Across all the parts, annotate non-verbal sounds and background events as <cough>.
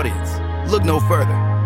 audience? Look no further.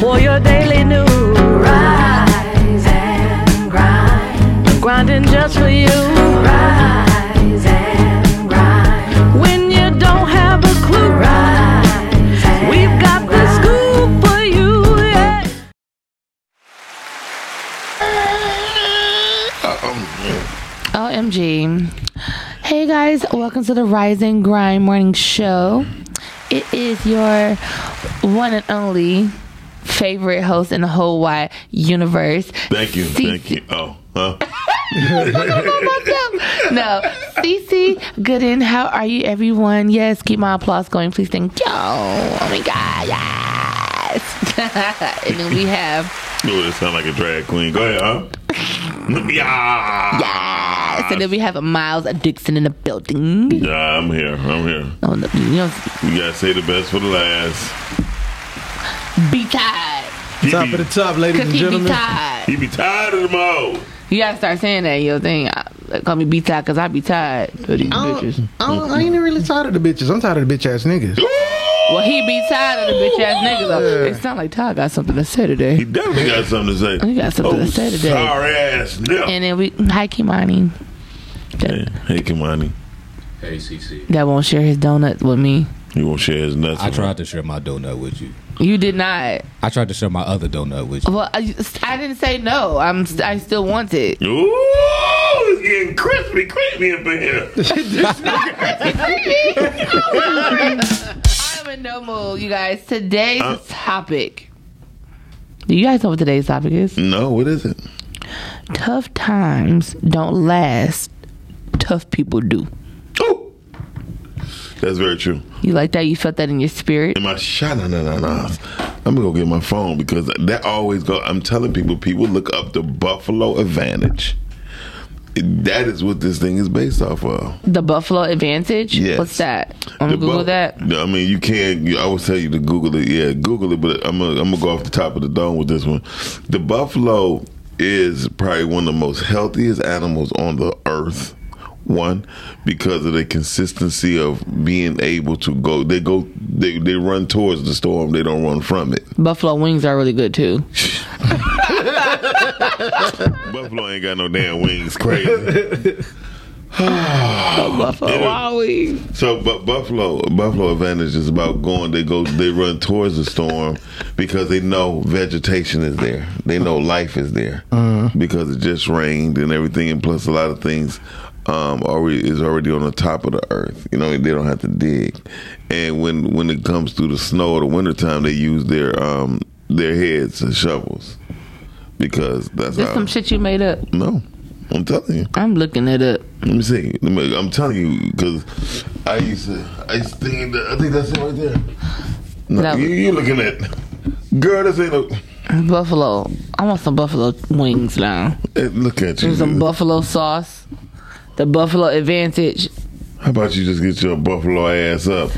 For your daily news. Rise and grind, grinding just for you. Rise and grind when you don't have a clue. Rise, we've got the scoop for you. Yeah. OMG. Hey guys, welcome to the Rise and Grind Morning Show. It is your one and only favorite host in the whole wide universe. Thank you. Cece- Thank you. Oh, huh? <laughs> No, Cece Gooden, how are you, everyone? Yes, keep my applause going, please. Thank you. Oh my God, yes. <laughs> and then we have, <laughs> Oh, it sound like a drag queen. Go ahead, huh? yeah. yes, and then we have Miles Dixon in the building. Yeah, I'm here. I'm here. Oh, no, you know, You gotta say the best for the last. Be tired. He Top be, of the top, ladies Cause and he be gentlemen. tired. he be tired of them all. You gotta start saying that in your thing. I- Call me be tired cause I be tired of these I, bitches. don't, I, don't, I ain't really tired of the bitches. I'm tired of the bitch ass niggas. Well, he be tired of the bitch ass niggas. Though. It sound like Todd got something to say today. He definitely got something to say. He got something oh, to say today. Sorry ass. No. And then we, hi Kimani, Hey, hey, Kimani. Hey, CC. that won't share his donut with me. You won't share his nuts. I tried to share my donut with you. You did not. I tried to share my other donut with you. Well, I, I didn't say no. I'm. I still want it. him. Ooh, it's getting crispy, creepy up in here. I'm in no mood, you guys. Today's Uh. topic. Do you guys know what today's topic is? no, what is it? Tough times don't last. Tough people do. That's very true. You like that? You felt that in your spirit? in my shot no no no no. I'm gonna go get my phone because that always go. I'm telling people, people look up the Buffalo Advantage. That is what this thing is based off of. The Buffalo Advantage? Yes. What's that? I'm The Google Bu- that. I mean, you can't. I would tell you to Google it. Yeah, Google it. But I'm gonna, I'm gonna go off the top of the dome with this one. The buffalo is probably one of the most healthiest animals on the earth. One, because of the consistency of being able to go. They go. They they run towards the storm. They don't run from it. Buffalo wings are really good too. <laughs> Buffalo ain't got no damn wings. Crazy. <sighs> Buffalo Wild Wings. So, but Buffalo, Buffalo Advantage is about going. They go, they run towards the storm because they know vegetation is there. They know life is there uh-huh. because it just rained and everything, and plus a lot of things um, already is already on the top of the earth. You know, they don't have to dig. And when when it comes through the snow or the wintertime, they use their um, their heads and shovels because that's This how. some shit you made up. no, I'm telling you. I'm looking it up. Let me see. Let me, I'm telling you because I used to. I used to think that. I think that's it right there. No, That- you, you looking at? Girl, this ain't no. Buffalo. I want some buffalo wings now. Hey, look at you. And some buffalo sauce. The Buffalo Advantage. How about you just get your buffalo ass up?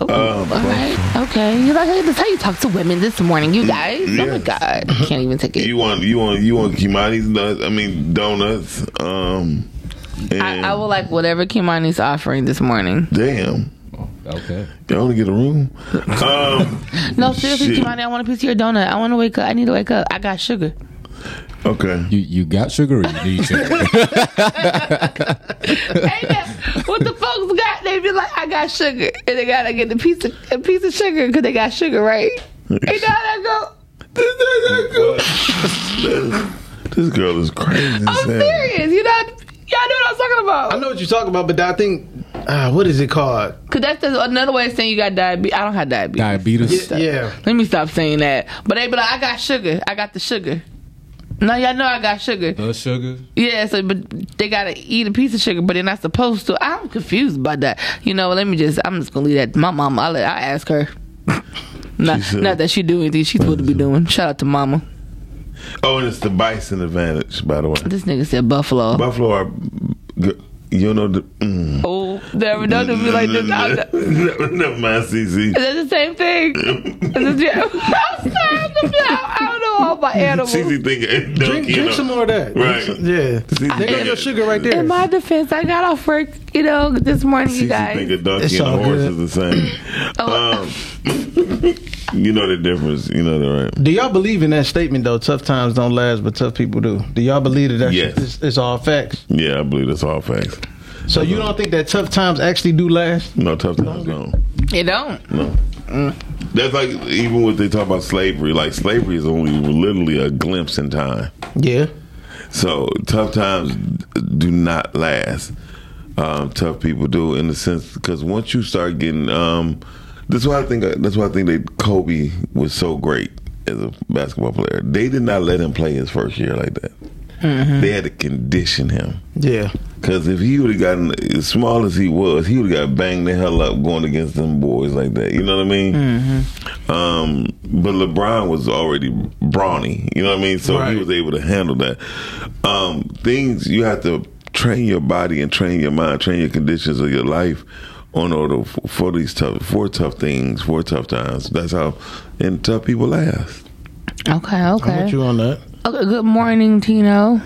Oh, Um, all right. Okay. You like that's how you talk to women this morning, you guys. Oh Yeah. my god. Can't even take it. You want you want you want Kimani's nuts? I mean donuts. Um, I, I will like whatever Kimani's offering this morning. damn. Okay. You only get a room. <laughs> Um, No, seriously, Shit. Kimani, I want a piece of your donut. I want to wake up. I need to wake up. I got sugar. Okay. You you got sugar or you need sugar? <laughs> Ain't that what the folks got? They be like, I got sugar, and they gotta get the piece of a piece of sugar because they got sugar, right? Ain't that how that go? This girl is crazy. I'm serious. You know, y'all know what I'm talking about. I know what you're talking about, but I think uh, what is it called? Cause that's the, another way of saying you got diabetes. I don't have diabetes. Diabetes. Yeah, yeah. Let me stop saying that. But they be like, I got sugar. I got the sugar. No, y'all know I got sugar. The sugar. Yeah, so but they gotta eat a piece of sugar, but they're not supposed to. I'm confused about that. You know, let me just. I'm just gonna leave that. to My mom. I'll, I ask her. <laughs> not, said- not that she do anything she's supposed to be doing. Shout out to mama. Oh, and it's the bison advantage, by the way. This nigga said buffalo. Buffalo are, g- you know, the, mm. oh, never know to be like this. I'm not- never, never mind, CC. Is that the same thing? <laughs> Is it, I'm sorry. I'm confused. I I don't know all about animals. CC think Drink, donkey, drink some more of that. Right. Yeah. See, There goes your sugar right there. In my defense, I got off work, you know, this morning, you CC guys. think a donkey It's and a horse good. is the same. <coughs> Oh. Um, <laughs> you know the difference. You know that, right? Do y'all believe in that statement though? Tough times don't last, but tough people do. Do y'all believe that that's Yes. it's, it's all facts? Yeah, I believe it's all facts. So you don't think that tough times actually do last? No tough times, don't. It don't. No. That's like even when they talk about slavery. Like slavery is only literally a glimpse in time. Yeah. So tough times do not last. Um, tough people do in the sense because once you start getting, um, that's why I think that's why I think that Kobe was so great as a basketball player. They did not let him play his first year like that. They had to condition him. Yeah. Because if he would have gotten as small as he was, he would have got banged the hell up going against them boys like that. You know what I mean? Um, but LeBron was already brawny. You know what I mean? So he was able to handle that. Um, things you have to train your body and train your mind, train your conditions of your life on order f- for these tough, for tough things, for tough times. That's how, and tough people last. Okay, I'm okay. you on that. Okay. Good morning, Tino.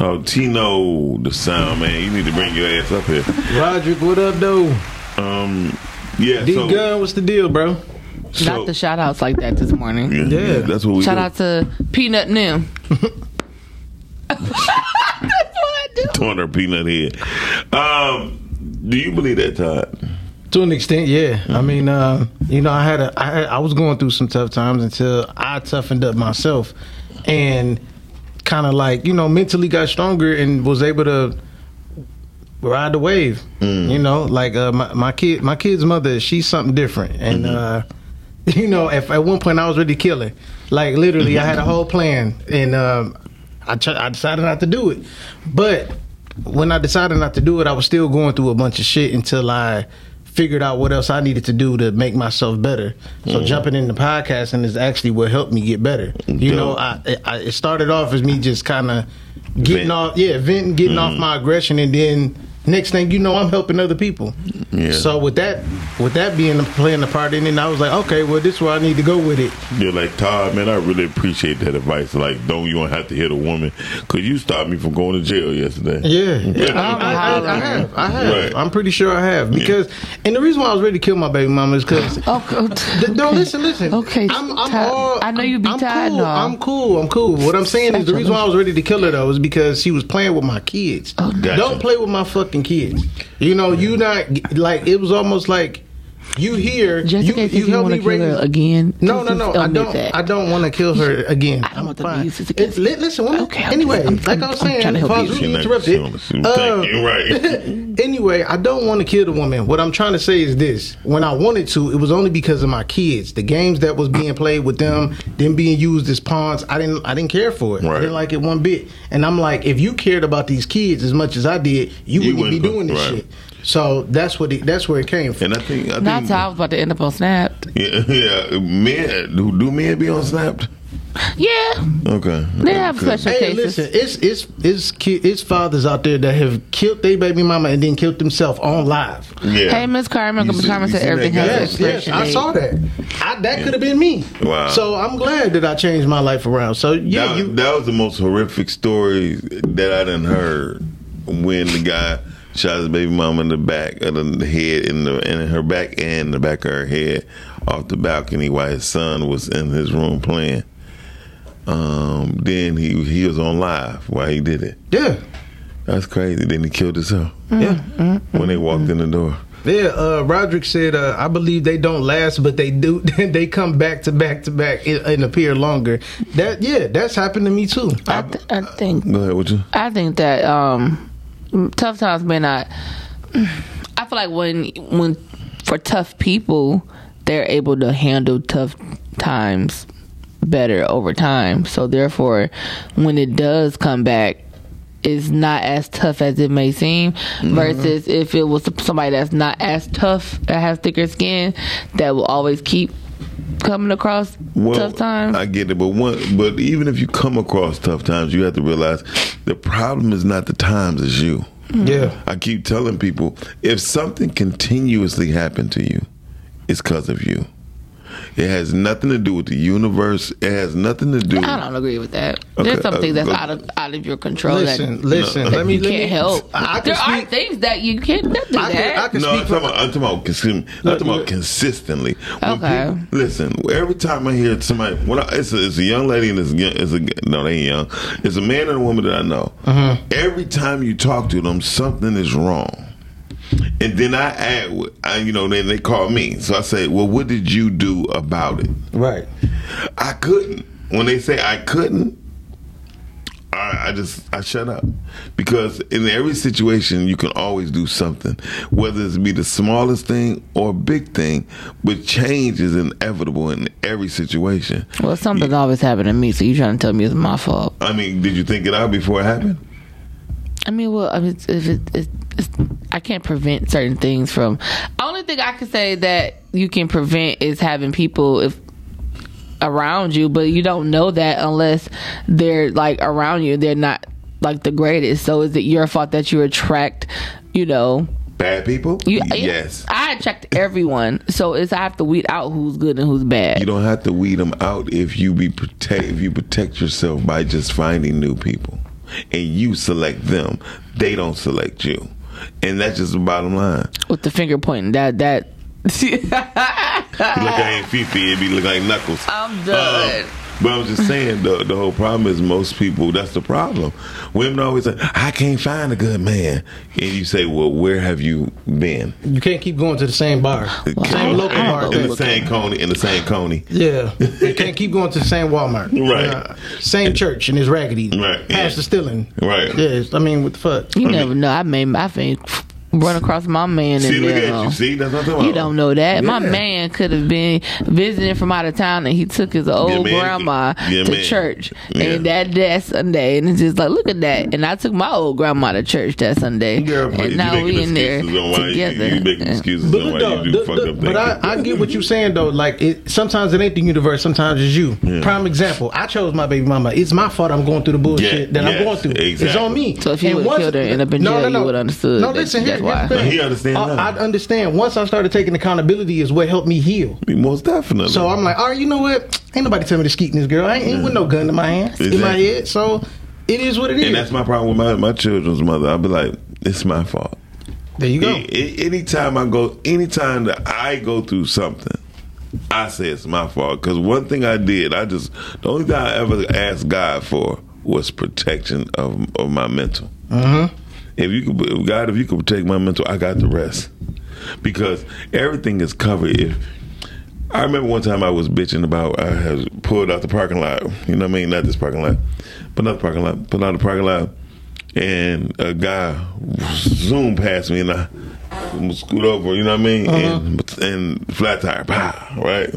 Oh, Tino, the sound man, you need to bring your ass up here. Roderick, what up, though? Um, yeah. D so, Gun, what's the deal, bro? so- Not the shout outs like that this morning. Yeah, Yeah. that's what we Shout do. out to Peanut Nim. <laughs> That's what I do. Torn her peanut head. Um, do you believe that, Todd? To an extent, yeah. I mean, uh, you know, I had a, I, had, I was going through some tough times until I toughened up myself, and kind of like you know mentally got stronger and was able to ride the wave. You know, like uh, my my kid, my kid's mother, she's something different, and uh, <laughs> you know, if at one point I was ready to kill her, like literally, I had a whole plan, and um, I tr- I decided not to do it, but when I decided not to do it, I was still going through a bunch of shit until I figured out what else I needed to do to make myself better. So Mm-hmm. jumping into podcasting is actually what helped me get better. You Dope. know, I, I it started off as me just kind of getting Vent. Mm-hmm. off, yeah, venting, getting off my aggression, and then next thing you know, I'm helping other people. Yeah. So with that, with that being playing the part in it, I was like, okay, well, this is where I need to go with it. You're like Todd, man. I really appreciate that advice. Like, don't you don't have to hit a woman because you stopped me from going to jail yesterday. Yeah, <laughs> yeah. I'm I, I, I have, I have. Right. I'm pretty sure I have because, and the reason why I was ready to kill my baby mama is because Oh, <laughs> Th- No, listen, listen. Okay, I'm, I'm Todd. all. I know you'd be I'm tired cool. and. I'm cool. I'm cool. What I'm saying is the reason why I was ready to kill her though is because she was playing with my kids. Oh, Gotcha. Don't play with my fucking kids. You know, you not like it was almost like you here. Just you in case you you help me to raise. her again. No, no, no. I don't. that. I don't want to kill her again. I don't want them to fine. use this against It- listen, woman. Okay, okay. Anyway, I'm- like I I'm- was I'm saying, trying to help if you. was She interrupted. she don't- Thank you. Right. <laughs> anyway, I don't want to kill the woman. What I'm trying to say is this: when I wanted to, it was only because of my kids. The games that was being played with them, them being used as pawns, I didn't, I didn't care for it. Right. I didn't like it one bit. And I'm like, if you cared about these kids as much as I did, you, You wouldn't be wouldn't- doing this right. shit. So that's what it, that's where it came from. And I think, I Not think, I was about to end up on Snap. yeah, yeah, men do, do men be on Snapped? Yeah, Okay, they have Okay. special Hey, cases. listen, it's it's it's ki- it's fathers out there that have killed their baby mama and then killed themselves on live. Yeah. Hey, Miss Carmen. You Miss see- Carmen you said everything has Yes, yes, I date. saw that. I, that could have been me. Wow. So I'm glad that I changed my life around. So yeah, that, you that was the most horrific story that I done heard when the guy shot his baby mom in the back of the head in the in her back and the back of her head off the balcony while his son was in his room playing. Um, then he he was on live while he did it. Yeah. That's crazy. Then he killed himself Yeah. when they walked in the door. Yeah, uh, Roderick said, uh, "I believe they don't last, but they do. <laughs> they come back to back to back and, and appear longer. That yeah, that's happened to me too. I, th- I think Go ahead, what you? I think that um, tough times may not. I feel like when when for tough people, they're able to handle tough times better over time. So therefore, when it does come back, it's not as tough as it may seem. Mm-hmm. Versus if it was somebody that's not as tough, that has thicker skin, that will always keep coming across tough times. I get it, but one, but even if you come across tough times, you have to realize the problem is not the times, it's you. Mm-hmm. Yeah, I keep telling people if something continuously happened to you, it's because of you. It has nothing to do with the universe. It has nothing to do. I don't agree with that. Okay, There's something uh, that's go- out of out of your control. listen, that, listen. that let me you let can't me, help. I, I can there are speak. things that you can't do I can, I that. can No, speak I'm for talking, about, I'm talking about, consi- I'm talking about consistently. When Okay. people- listen, every time I hear somebody, when I, it's, a, it's a young lady and it's a, young- it's a no, they ain't young. It's a man and a woman that I know. Every time you talk to them, something is wrong. And then I add, I, you know, then they call me. So I say, well, what did you do about it? right. I couldn't. When they say I couldn't, I, I just I shut up because in every situation you can always do something, whether it's be the smallest thing or big thing. But change is inevitable in every situation. well, something's always happened to me, so you trying to tell me it's my fault? I mean, did you think it out before it happened? I mean, well, I mean, if it, it's, it's, I can't prevent certain things from. Only thing I can say that you can prevent is having people if around you, but you don't know that unless they're like around you. They're not like the greatest. So is it your fault that you attract? You know, Bad people? you, yes. I attract everyone. So it's I have to weed out who's good and who's bad. You don't have to weed them out if you be protect if you protect yourself by just finding new people, and you select them. They don't select you, and that's just the bottom line. with the finger pointing. That that. <laughs> Look like Fifi, it be look like Knuckles. I'm done. Uh, but I'm just saying the the whole problem is most people. That's the problem. Women always say, "I can't find a good man," and you say, "Well, where have you been?" You can't keep going to the same bar, Well, same I- local I bar. in the look same coney, in the same coney. Yeah, you can't keep going to the same Walmart. <laughs> Right. Uh, same church and it's raggedy. Right, Pastor yeah. stealing. Right. Yes. I mean, what the fuck? You never know. I may I think run across my man See, in look there. at you. See, that's what I'm talking You don't know that. My man could have been visiting from out of town and he took his old Yeah, grandma Yeah, to man. church. Yeah. And that that Sunday and it's just like look at that. And I took my old grandma to church that Sunday. Girl, and now making we in there excuses on why you- together. You, making excuses But on though, you do the- fucked the- up but I, I get what you're saying though. Like it, sometimes it ain't the universe, sometimes it's you. Prime example. I chose my baby mama. It's my fault. I'm going through the bullshit Yeah, that I'm going through. It's on me. So if you And would've killed her and ended up in jail, you would've understood No, listen here. That's why. here's thing. He understand I, now. I understand. Once I started taking accountability, is what helped me heal. most definitely. So I'm like, all right, you know what? Ain't nobody tell me to skeet this girl. I ain't, ain't with no gun in my hand, in my head. So it is what it is. and that's my problem with my my children's mother. I'll be like, it's my fault. there you go. A- a- anytime I go, anytime that I go through something, I say it's my fault. Because one thing I did, I just the only thing I ever asked God for was protection of of my mental. Mm-hmm. If you could, God, if you could protect my mental, I got the rest. Because everything is covered. If I remember one time I was bitching about I had pulled out the parking lot. You know what I mean? Not this parking lot, but another parking lot. Pulled out the parking lot, and a guy zoomed past me, and I scoot over. You know what I mean? Uh-huh. And, and flat tire, pow, right?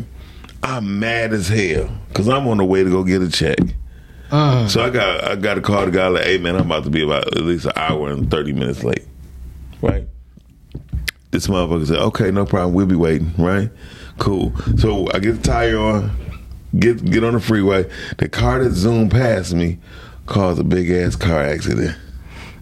I'm mad as hell because I'm on the way to go get a check. Uh-huh. So I got I got to call the guy like, hey man, I'm about to be about at least an hour and thirty minutes late, right? This motherfucker said, okay, no problem, we'll be waiting, right? Cool. So I get the tire on, get get on the freeway. The car that zoomed past me caused a big ass car accident.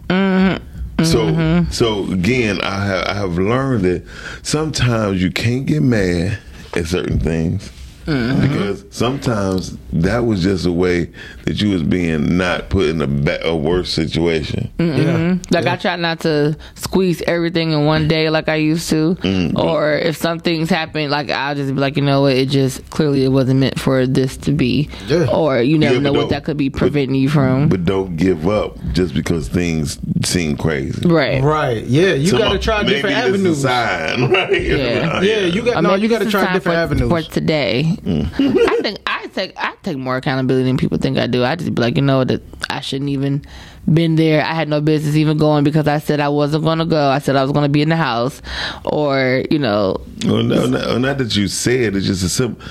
Mm-hmm. So mm-hmm. so again, I have I have learned that sometimes you can't get mad at certain things Mm-hmm. because sometimes that was just a way that you was being not put in a, be- a worse situation. Yeah. Like I try not to squeeze everything in one day like I used to, Mm-hmm. or if something's happened, like I'll just be like, you know what, it just clearly it wasn't meant for this to be, Yeah. or you never Yeah, know what that could be but- preventing you from. But don't give up just because things seem crazy. right. Right. Yeah. You Some- got to try maybe different avenues. sign, <laughs> right? Yeah. Yeah, you got Or no. maybe You got to try different for, avenues. for today. Mm. I think I take I take more accountability than people think I do. I just be like, you know, that I shouldn't even been there. I had no business even going because I said I wasn't going to go. I said I was going to be in the house, or you know, Well, no, no, not that you said. It's just a simple.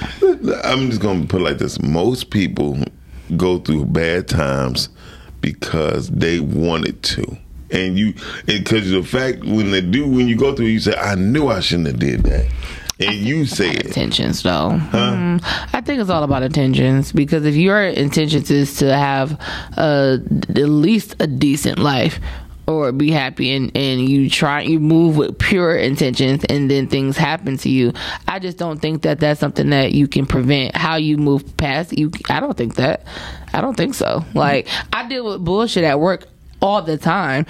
I'm just gonna put it like this: most people go through bad times because they wanted to, and you, because the fact when they do, when you go through, you say, "I knew I shouldn't have did that," and you say it. intentions though. Mm, I think it's all about intentions because if your intentions is to have uh, at least a decent life or be happy and, and you try you move with pure intentions and then things happen to you i just don't think that that's something that you can prevent. How you move past you i don't think that. I don't think so. Like i deal with bullshit at work all the time.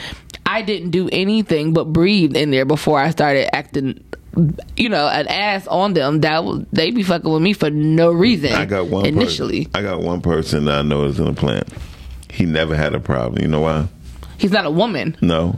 I didn't do anything but breathe in there before i started acting you know, an ass on them that was, they be fucking with me for no reason. I got one initially. Person, I got one person that I know is in the plant. He never had a problem. You know why? He's not a woman. No.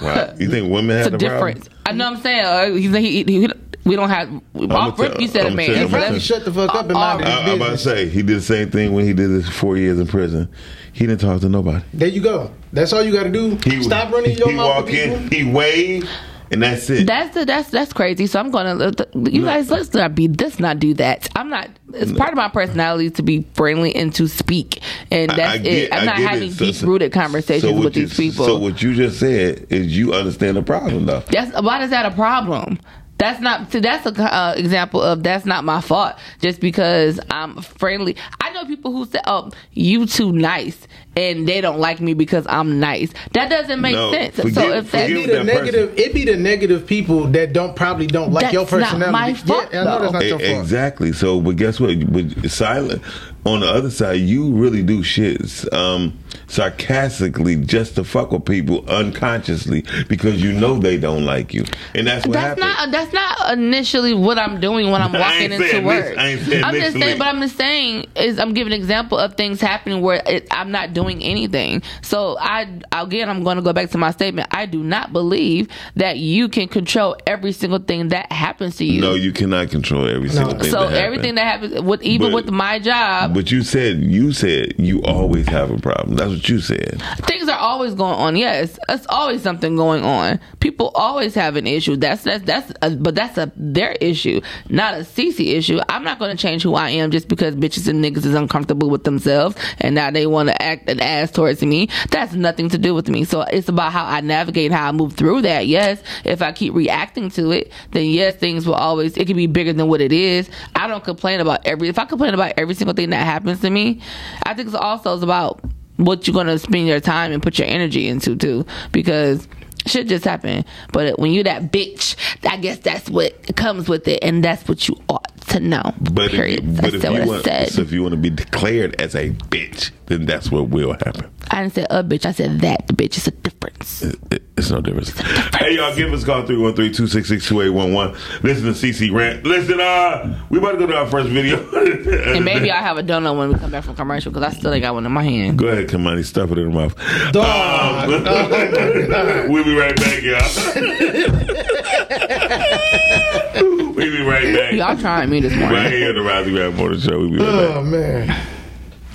Why? You think women <laughs> It's have a a difference. I know what I'm saying. Uh, he's, he, he, he, we don't have. Off tell- rip, you said a I'ma man. tell you, So I'ma that's- tell. Shut the fuck up and mind Uh, his I, I'm about to say he did the same thing when he did his four years in prison. He didn't talk to nobody. There you go. That's all you got to do. He Stop running your he mouth walk to in, he wave, and that's it. That's the, that's that's crazy. So I'm gonna uh, you guys let's not be let's not do that. I'm not. It's part of my personality to be friendly and to speak, and that's I get- it. I'm not having. So- deep rooted conversations so with you- these people. So what you just said is you understand the problem though. That's why is that a problem? That's not. See, that's a uh, example of that's not my fault. Just because I'm friendly, I know people who say, "Oh, you too nice," and they don't like me because I'm nice. That doesn't make No, sense. forgive- so if that, It be the that negative. It be the negative people that don't probably don't like your That's not personality. my fault, yeah, I know that's not your fault. Exactly. So, but guess what? But silent on the other side, you really do shits. um, sarcastically just to fuck with people unconsciously because you know they don't like you, and that's what that's happens. not that's not initially what I'm doing when I'm I walking ain't into work. this- I ain't I'm just saying, but I'm just saying is I'm giving an example of things happening where it, I'm not doing anything. So I again I'm going to go back to my statement. I do not believe that you can control every single thing that happens to you. no, you cannot control every single thing. so that happens. everything that happens with even But- with my job, But you said you said you always have a problem. That's what you said. things are always going on. Yes, it's always something going on. People always have an issue. That's that's that's a, but that's a their issue, not a CC issue. I'm not going to change who I am just because bitches and niggas is uncomfortable with themselves and now they want to act an ass towards me. That's nothing to do with me. So it's about how I navigate, how I move through that. Yes, if I keep reacting to it, then yes, things will always. It can be bigger than what it is. I don't complain about every. If I complain about every single thing that happens to me, I think it's also about what you're gonna spend your time and put your energy into too, because shit just happened. But when you're that bitch, I guess that's what comes with it, and that's what you ought to know. But Period. if, but that's if what you I want, said. so if you want to be declared as a bitch, then that's what will happen. I didn't say a bitch. I said that bitch It's a difference. It- it- it's no difference. Hey y'all, give us a call 313-266-2811. Listen to CC rant. Listen, uh, we about to go to our first video. <laughs> And maybe I'll have a donut when we come back from commercial because I still ain't got one in my hand. Go ahead, Kimani, stuff it in the mouth. Dog. Um, <laughs> we'll be right back, y'all. <laughs> we'll be right back. Y'all trying me this morning. Right here on the Rise and Grind Morning Show. We'll be right Oh back. man.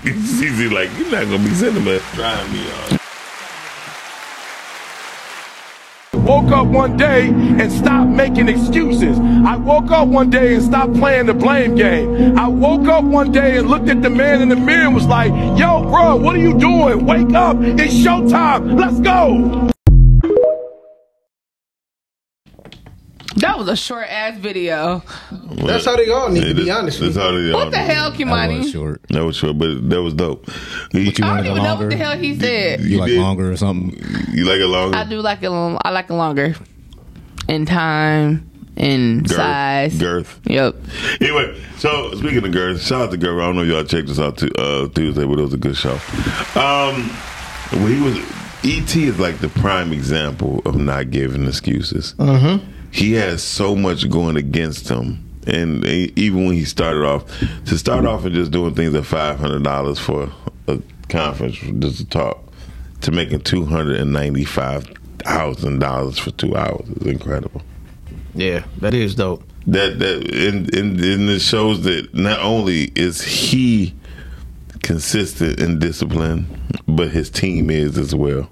CC like, you're not going to be sentiment. Trying me, y'all. woke up one day and stopped making excuses. I woke up one day and stopped playing the blame game. I woke up one day and looked at the man in the mirror and was like, yo, bro, what are you doing? Wake up. It's showtime. Let's go. Was a short ass video. That's how they all need to be Yeah, honest. That's with how they all What the do. hell, That was Kimani? short. That was short, but that was dope. He- What you I don't even know what the hell he said. You like did. longer or something? You like it longer? I do like it. I like it longer in time in Girth. size. Girth. Yep. Anyway, so speaking of girth, shout out to Girth. I don't know if y'all checked this out to, uh, Tuesday, but it was a good show. Um, when he was ET is like the prime example of not giving excuses. Mm-hmm. He has so much going against him. And even when he started off, to start off and just doing things at five hundred dollars for a conference, just to talk, to making two hundred and ninety five thousand dollars for two hours is incredible Yeah, that is dope. that that and, and, and it shows that not only is he consistent and disciplined, but his team is as well.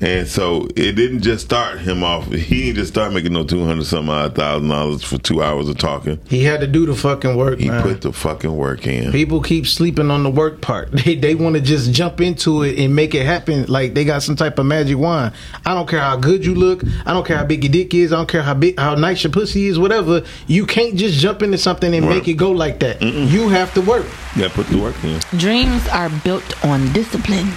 And so it didn't just start him off. He didn't just start making no two hundred some odd thousand dollars for two hours of talking. He had to do the fucking work. He man. put the fucking work in. People keep sleeping on the work part. <laughs> They they want to just jump into it and make it happen like they got some type of magic wand. I don't care how good you look. I don't care how big your dick is. I don't care how big how nice your pussy is. Whatever. You can't just jump into something and Right. make it go like that. You have to work. Yeah, put the work in. Dreams are built on discipline.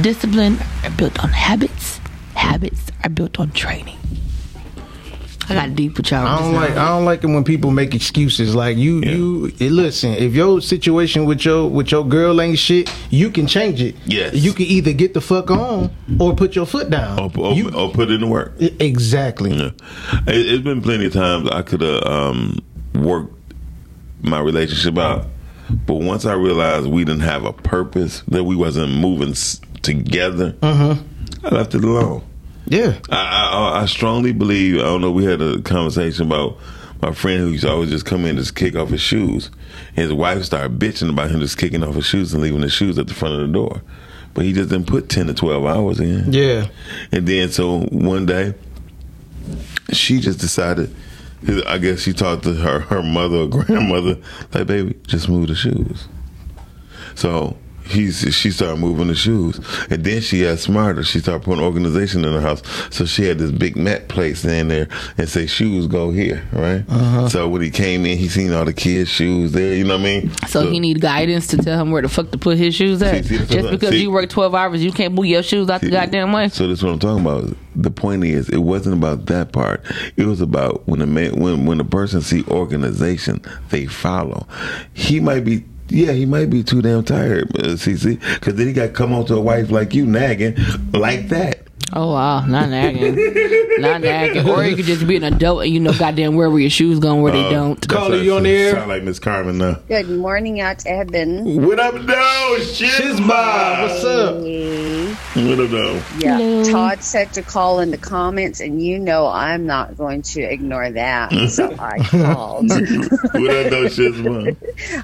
Discipline are built on habits. Habits are built on training. I got deep with y'all. I don't like. I don't like it when people make excuses. Like you you eh, listen, if your situation with your with your girl ain't shit, you can change it. Yes. You can either get the fuck on or put your foot down. Or, or, You- or put in the work. exactly. Yeah. It, it's been plenty of times I could have um, worked my relationship out, but once I realized we didn't have a purpose, that we wasn't moving together, mm-hmm. I left it alone. Yeah. I, I, I strongly believe. I don't know. We had a conversation about my friend who used to always just come in and just kick off his shoes. His wife started bitching about him just kicking off his shoes and leaving his shoes at the front of the door, but he just didn't put ten to twelve hours in. Yeah. And then so one day, she just decided. I guess she talked to her her mother or <laughs> grandmother, like, "Baby, just move the shoes." So he's she started moving the shoes, and then she got smarter. She started putting organization in her house. So she had this big mat place in there and say, "Shoes go here." Right. Uh-huh. So when he came in, he seen all the kids' shoes there. You know what I mean? So he need guidance to tell him where the fuck to put his shoes at. See, see, Just because see. you work twelve hours, you can't move your shoes out the goddamn way. So that's what I'm talking about. The point is, it wasn't about that part. It was about when a man, when when a person see organization, they follow. He might be. Yeah, he might be too damn tired, uh, CC, because then he got to come on to a wife like you nagging like that. Oh wow, not nagging, not nagging. Or you could just be an adult and you know goddamn where were your shoes going, where they don't. Caller, That's you on the air? Sound like Miss Carmen now. Good morning out to Eben. What up, no Shit, Shizma, what's up? What up, though? Yeah, Hello. Todd said to call in the comments, and you know I'm not going to ignore that, so I <laughs> called. What up, though, Shizma?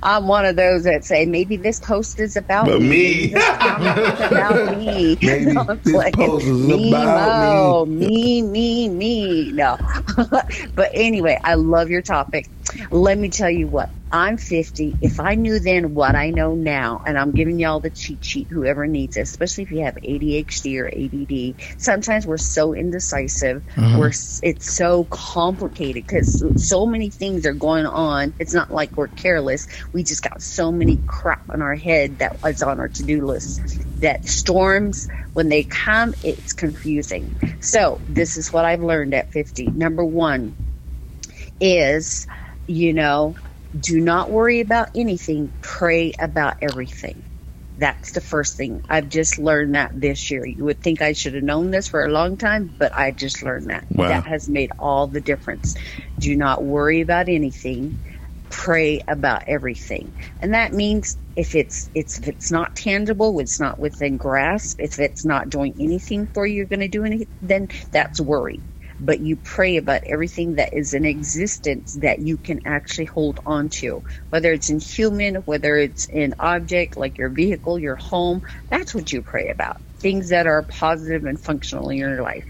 I'm one of those that say maybe this post is about But me. This comment is about me. <laughs> Maybe No, this playing. post is me, about Mo. me, me, me. No, <laughs> but anyway, I love your topic. Let me tell you what. I'm 50. If I knew then what I know now, and I'm giving y'all the cheat sheet, whoever needs it, especially if you have ADHD or ADD, sometimes we're so indecisive. Mm-hmm. We're it's so complicated because so many things are going on. It's not like we're careless. We just got so many crap on our head that is on our to-do list. That storms, when they come, it's confusing. So this is what I've learned at 50. Number one is, you know, do not worry about anything. Pray about everything. That's the first thing. I've just learned that this year. You would think I should have known this for a long time, but I just learned that. Wow. That has made all the difference. Do not worry about anything. Pray about everything. And that means if it's it's if it's not tangible, it's not within grasp, if it's not doing anything for you, you're gonna do anything, then that's worry but you pray about everything that is in existence that you can actually hold on to. Whether it's in human whether it's in object like your vehicle your home that's what you pray about. Things that are positive and functional in your life.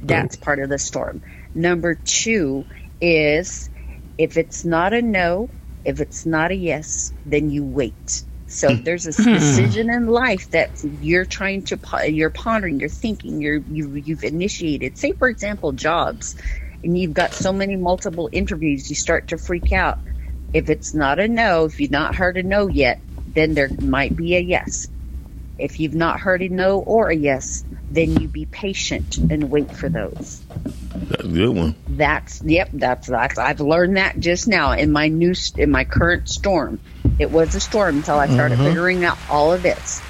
That's part of the storm. Number two is if it's not a no if it's not a yes then you wait so if there's a hmm. decision in life that you're trying to you're pondering, you're thinking, you're you, you've initiated. Say for example, jobs, and you've got so many multiple interviews, you start to freak out. If it's not a no, if you've not heard a no yet, then there might be a yes. If you've not heard a no or a yes, then you be patient and wait for those. That's a good one. That's yep. That's that's. I've learned that just now in my new in my current storm. It was a storm until I started mm-hmm. figuring out all of this.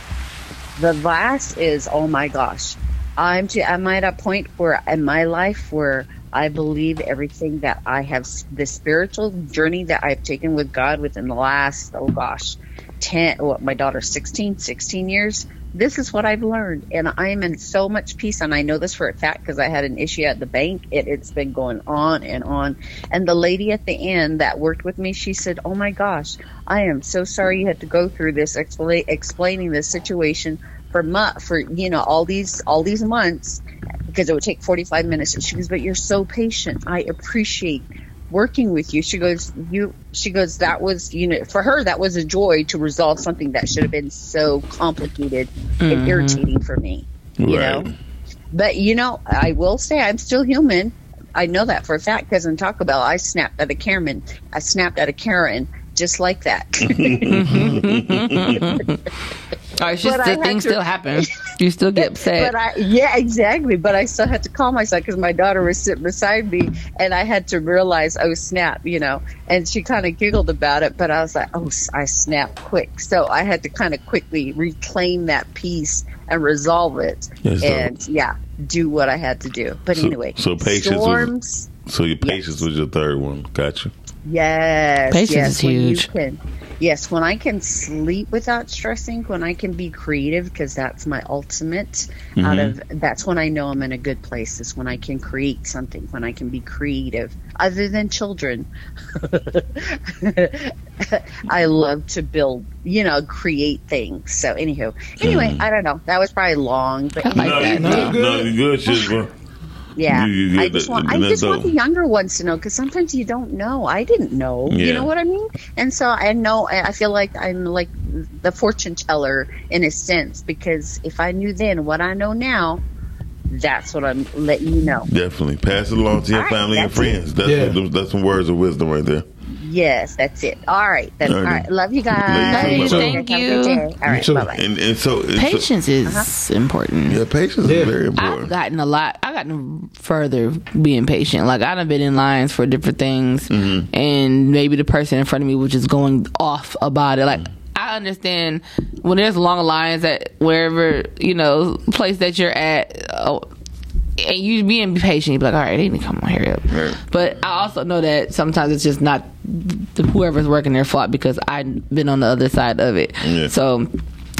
The last is oh my gosh, I'm to I'm at a point where in my life where I believe everything that I have the spiritual journey that I've taken with God within the last oh gosh, ten. What my daughter's 16, 16 years this is what I've learned, and I am in so much peace. And I know this for a fact because I had an issue at the bank. It, it's been going on and on. And the lady at the end that worked with me, she said, "Oh my gosh, I am so sorry you had to go through this, expla- explaining this situation for mu- for you know all these all these months." Because it would take 45 minutes. And she goes, but you're so patient. I appreciate working with you. She goes, you, she goes, that was, you know, for her, that was a joy to resolve something that should have been so complicated and mm-hmm. irritating for me, you Right. know? But, you know, I will say I'm still human. I know that for a fact because in Taco Bell, I snapped at a Karen. I snapped at a Karen just like that. <laughs> <laughs> <laughs> All right, it's just But the had things to- still <laughs> happen. You still get upset. But I, yeah, exactly. But I still had to calm myself because my daughter was sitting beside me, and I had to realize, oh snap, you know. And she kind of giggled about it, but I was like, oh, s- I snapped quick. So I had to kind of quickly reclaim that peace and resolve it, Yes, sir. and yeah, do what I had to do. But So- anyway, so patience was- So your patience was your third one. Gotcha. Yes, Patience yes, is when you huge. can- yes, when I can sleep without stressing, when I can be creative, because that's my ultimate. Out mm-hmm. of that's when I know I'm in a good place. Is when I can create something. When I can be creative, other than children. <laughs> I love to build, you know, create things. So, anywho, anyway, mm. I don't know. That was probably long, but I like no, that. you No, good. No, good shit, bro. Yeah, You- you I just that- want I that's just want the younger ones to know because sometimes you don't know. I didn't know. Yeah. You know what I mean? And so I know. I I feel like I'm like the fortune teller in a sense because if I knew then what I know now, that's what I'm letting you know. Definitely pass it along to your All right, family and that's friends. That's Yeah. what, that's some words of wisdom right there. Yes, that's it. All right, then. All All right. right, love you guys. Love you too, Thank Have a you. day. All right, bye bye. And and so and so- Patience is important. yeah, patience Yeah. is very important. I've gotten a lot. I've gotten further being patient. Like I've been in lines for different things, Mm-hmm. and maybe the person in front of me was just going off about it. Like I understand when there's long lines at wherever you know place that you're at. Oh, and you being patient, you be like, all right, they need to come on, hurry up. Right. But I also know that sometimes it's just not the, whoever's working their fault because I've been on the other side of it. Yeah. So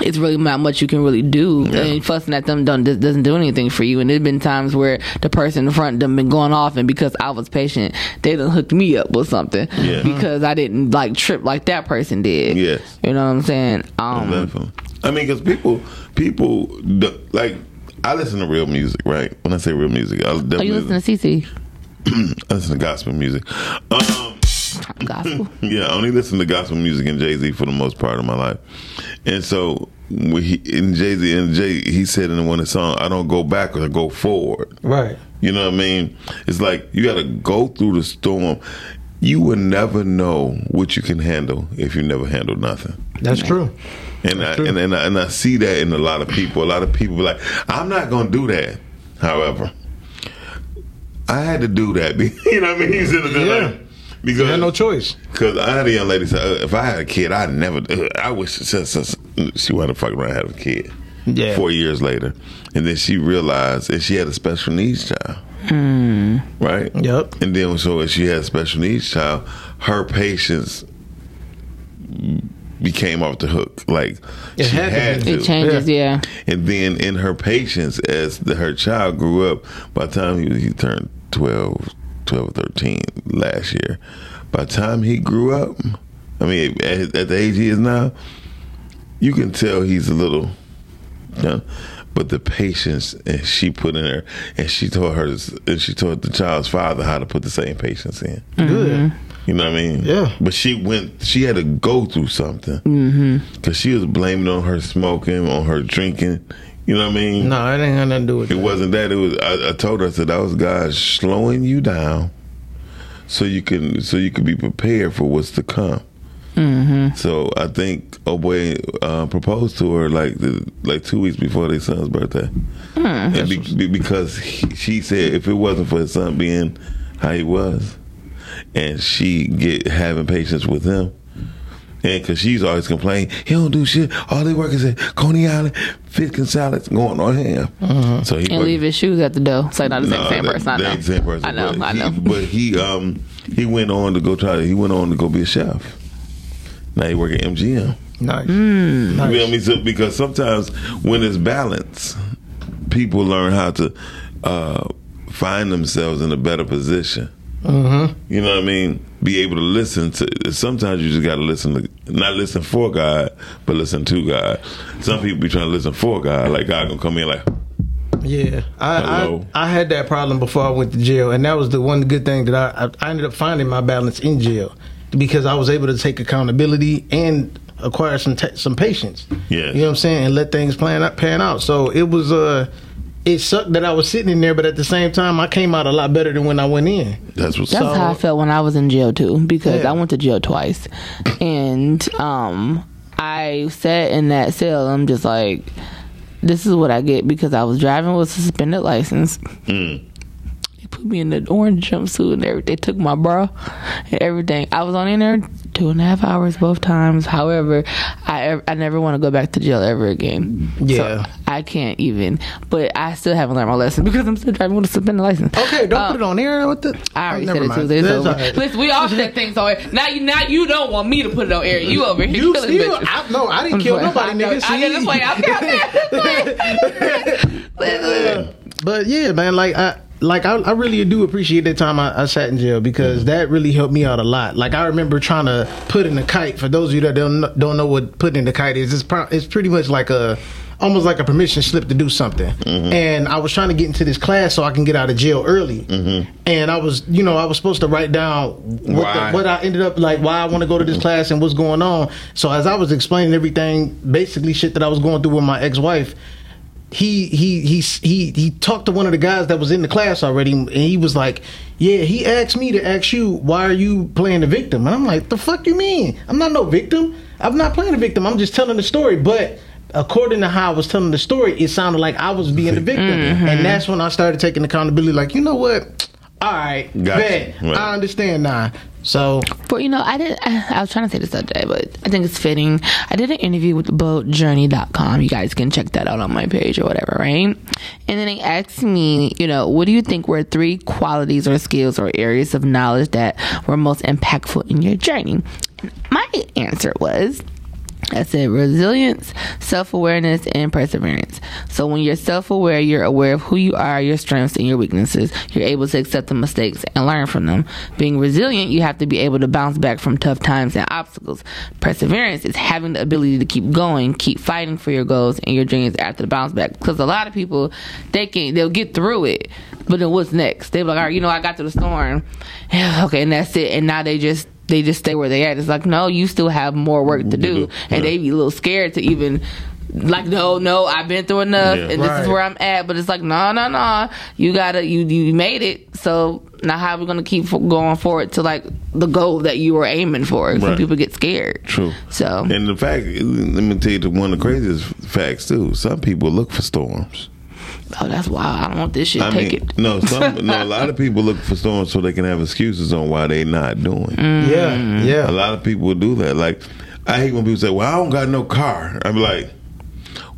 it's really not much you can really do. Yeah. And fussing at them don't, doesn't do anything for you. And there's been times where the person in front of them been going off, and because I was patient, they done hooked me up with something Yeah. because I didn't like trip like that person did. Yes. You know what I'm saying? Um, I mean, because people, people, like, I listen to real music, right? When I say real music, I oh, definitely you listen to CC <clears throat> I listen to gospel music. Um, gospel? <laughs> yeah, I only listen to gospel music and Jay Z for the most part of my life. And so, when he, in Jay Z, and Jay, he said in one of the songs, I don't go backwards, I go forward. Right. You know what I mean? It's like you got to go through the storm. You will never know what you can handle if you never handle nothing. That's true. And I, true. and, and I and I see that in a lot of people. A lot of people be like, I'm not going to do that. However, I had to do that. <laughs> you know what I mean? He's in the Yeah. because You had no choice. because I had a young lady say, uh, if I had a kid, I'd never. Uh, I wish she, she, she wound up fucking around and had a kid. Yeah. Four years later, and then she realized, that she had a special needs child. Hmm. Right. Yep. And then so as she had a special needs child, her patience became off the hook. Like It she had to had be. to. It changes, yeah. And then in her patience, as the, her child grew up, by the time he, he turned 12, 12 or 13 last year, by the time he grew up, I mean, at, at the age he is now, you can tell he's a little, you know, but the patience and she put in her, and she taught her, and she taught the child's father how to put the same patience in. Good. Mm-hmm. You know what I mean? Yeah. But she went. She had to go through something mm-hmm. because she was blaming on her smoking, on her drinking. You know what I mean? No, it ain't got nothing to do with It that. wasn't that. It was. I, I told her I said that was God slowing you down, so you can so you can be prepared for what's to come. Mm-hmm. So I think oh boy uh, proposed to her like the, like two weeks before their son's birthday, Hmm. and be, be- because he, she said if it wasn't for his son being how he was, and she get having patience with him. And because she's always complaining, he don't do shit. All they work is at Coney Island, fish and salads, going on ham. So he And work- leave his shoes at the door. So not the same, no, same they- person. I they know. ain't the same person. I know. But I he, know. But he um he went on to go try. To, He went on to go be a chef. Now he work at MGM. Nice. Hmm. You know what I mean? So, because sometimes when it's balance, people learn how to uh, find themselves in a better position. Mm-hmm. You know what I mean? Be able to listen to. Sometimes you just got to listen to, not listen for God, but listen to God. Some people be trying to listen for God, like God gonna come in like, Yeah, I, Hello. I I had that problem before I went to jail, and that was the one good thing that I I- I ended up finding my balance in jail because I was able to take accountability and acquire some ta some patience. Yeah, you know what I'm saying, and let things plan out, pan out. So it was uh, it sucked that I was sitting in there, but at the same time, I came out a lot better than when I went in. that's what's That's So- how I felt when I was in jail too, because Yeah. I went to jail twice, and um, I sat in that cell. I'm just like, this is what I get because I was driving with a suspended license. Mm. Put me in the orange jumpsuit and everything. They took my bra and everything. I was on in there two and a half hours both times. However, I I never want to go back to jail ever again. Yeah. So I can't even. But I still haven't learned my lesson because I'm still driving with a suspended license. Okay, don't Uh, put it on air. What the? I already Oh, said never it mind. Tuesday. It's That's over. all right. Listen, we all said <laughs> things on it. Now you, now you don't want me to put it on air. You over here You killing still? bitches. I, no, I didn't I'm kill playing. nobody, nigga. I didn't play. I'm <laughs> Listen. But yeah, man, like I like I, I really do appreciate that time I, I sat in jail because that really helped me out a lot. Like I remember trying to put in a kite. For those of you that don't kn- don't know what putting in a kite is, it's pro- it's pretty much like a almost like a permission slip to do something. Mm-hmm. And I was trying to get into this class so I can get out of jail early. Mm-hmm. And I was, you know, I was supposed to write down what, the, what I ended up like, why I want to go to this class and what's going on. So as I was explaining everything, basically shit that I was going through with my ex wife he he he he he talked to one of the guys that was in the class already, and he was like, "Yeah, he asked me to ask you why are you playing the victim?" And I'm like, "The fuck you mean? I'm not no victim. I'm not playing the victim. I'm just telling the story." But according to how I was telling the story, it sounded like I was being the victim, mm-hmm. and that's when I started taking accountability. Like, you know what? All right, Gotcha. bet. Right. I understand now. So But you know, I did. I, I was trying to say this the other day, but I think it's fitting. I did an interview with boldjourney.com. You guys can check that out on my page or whatever, right? And then they asked me, you know, what do you think were three qualities or skills or areas of knowledge that were most impactful in your journey? My answer was I said resilience, self awareness, and perseverance. So when you're self aware, you're aware of who you are, your strengths, and your weaknesses. You're able to accept the mistakes and learn from them. Being resilient, you have to be able to bounce back from tough times and obstacles. Perseverance is having the ability to keep going, keep fighting for your goals and your dreams after the bounce back. Because a lot of people, they can they'll get through it, but then what's next? They're like, all right, you know, I got to the storm, <sighs> okay, and that's it. And now they just they just stay where they at. It's like, no, you still have more work to do, and they be a little scared to even. Like no, no, I've been through enough, Yeah. and this Right. is where I'm at. But it's like, no, no, no, you gotta, you you made it. So now, how are we gonna keep going forward to like the goal that you were aiming for? Some people get scared. True. So And the fact, let me tell you the, one of the craziest facts too. Some people look for storms. Oh, that's wild. I don't want this shit. I Take mean, it. no, some, <laughs> no. A lot of people look for storms so they can have excuses on why they not doing. Mm. yeah, A lot of people do that. Like, I hate when people say, "Well, I don't got no car." I'm like,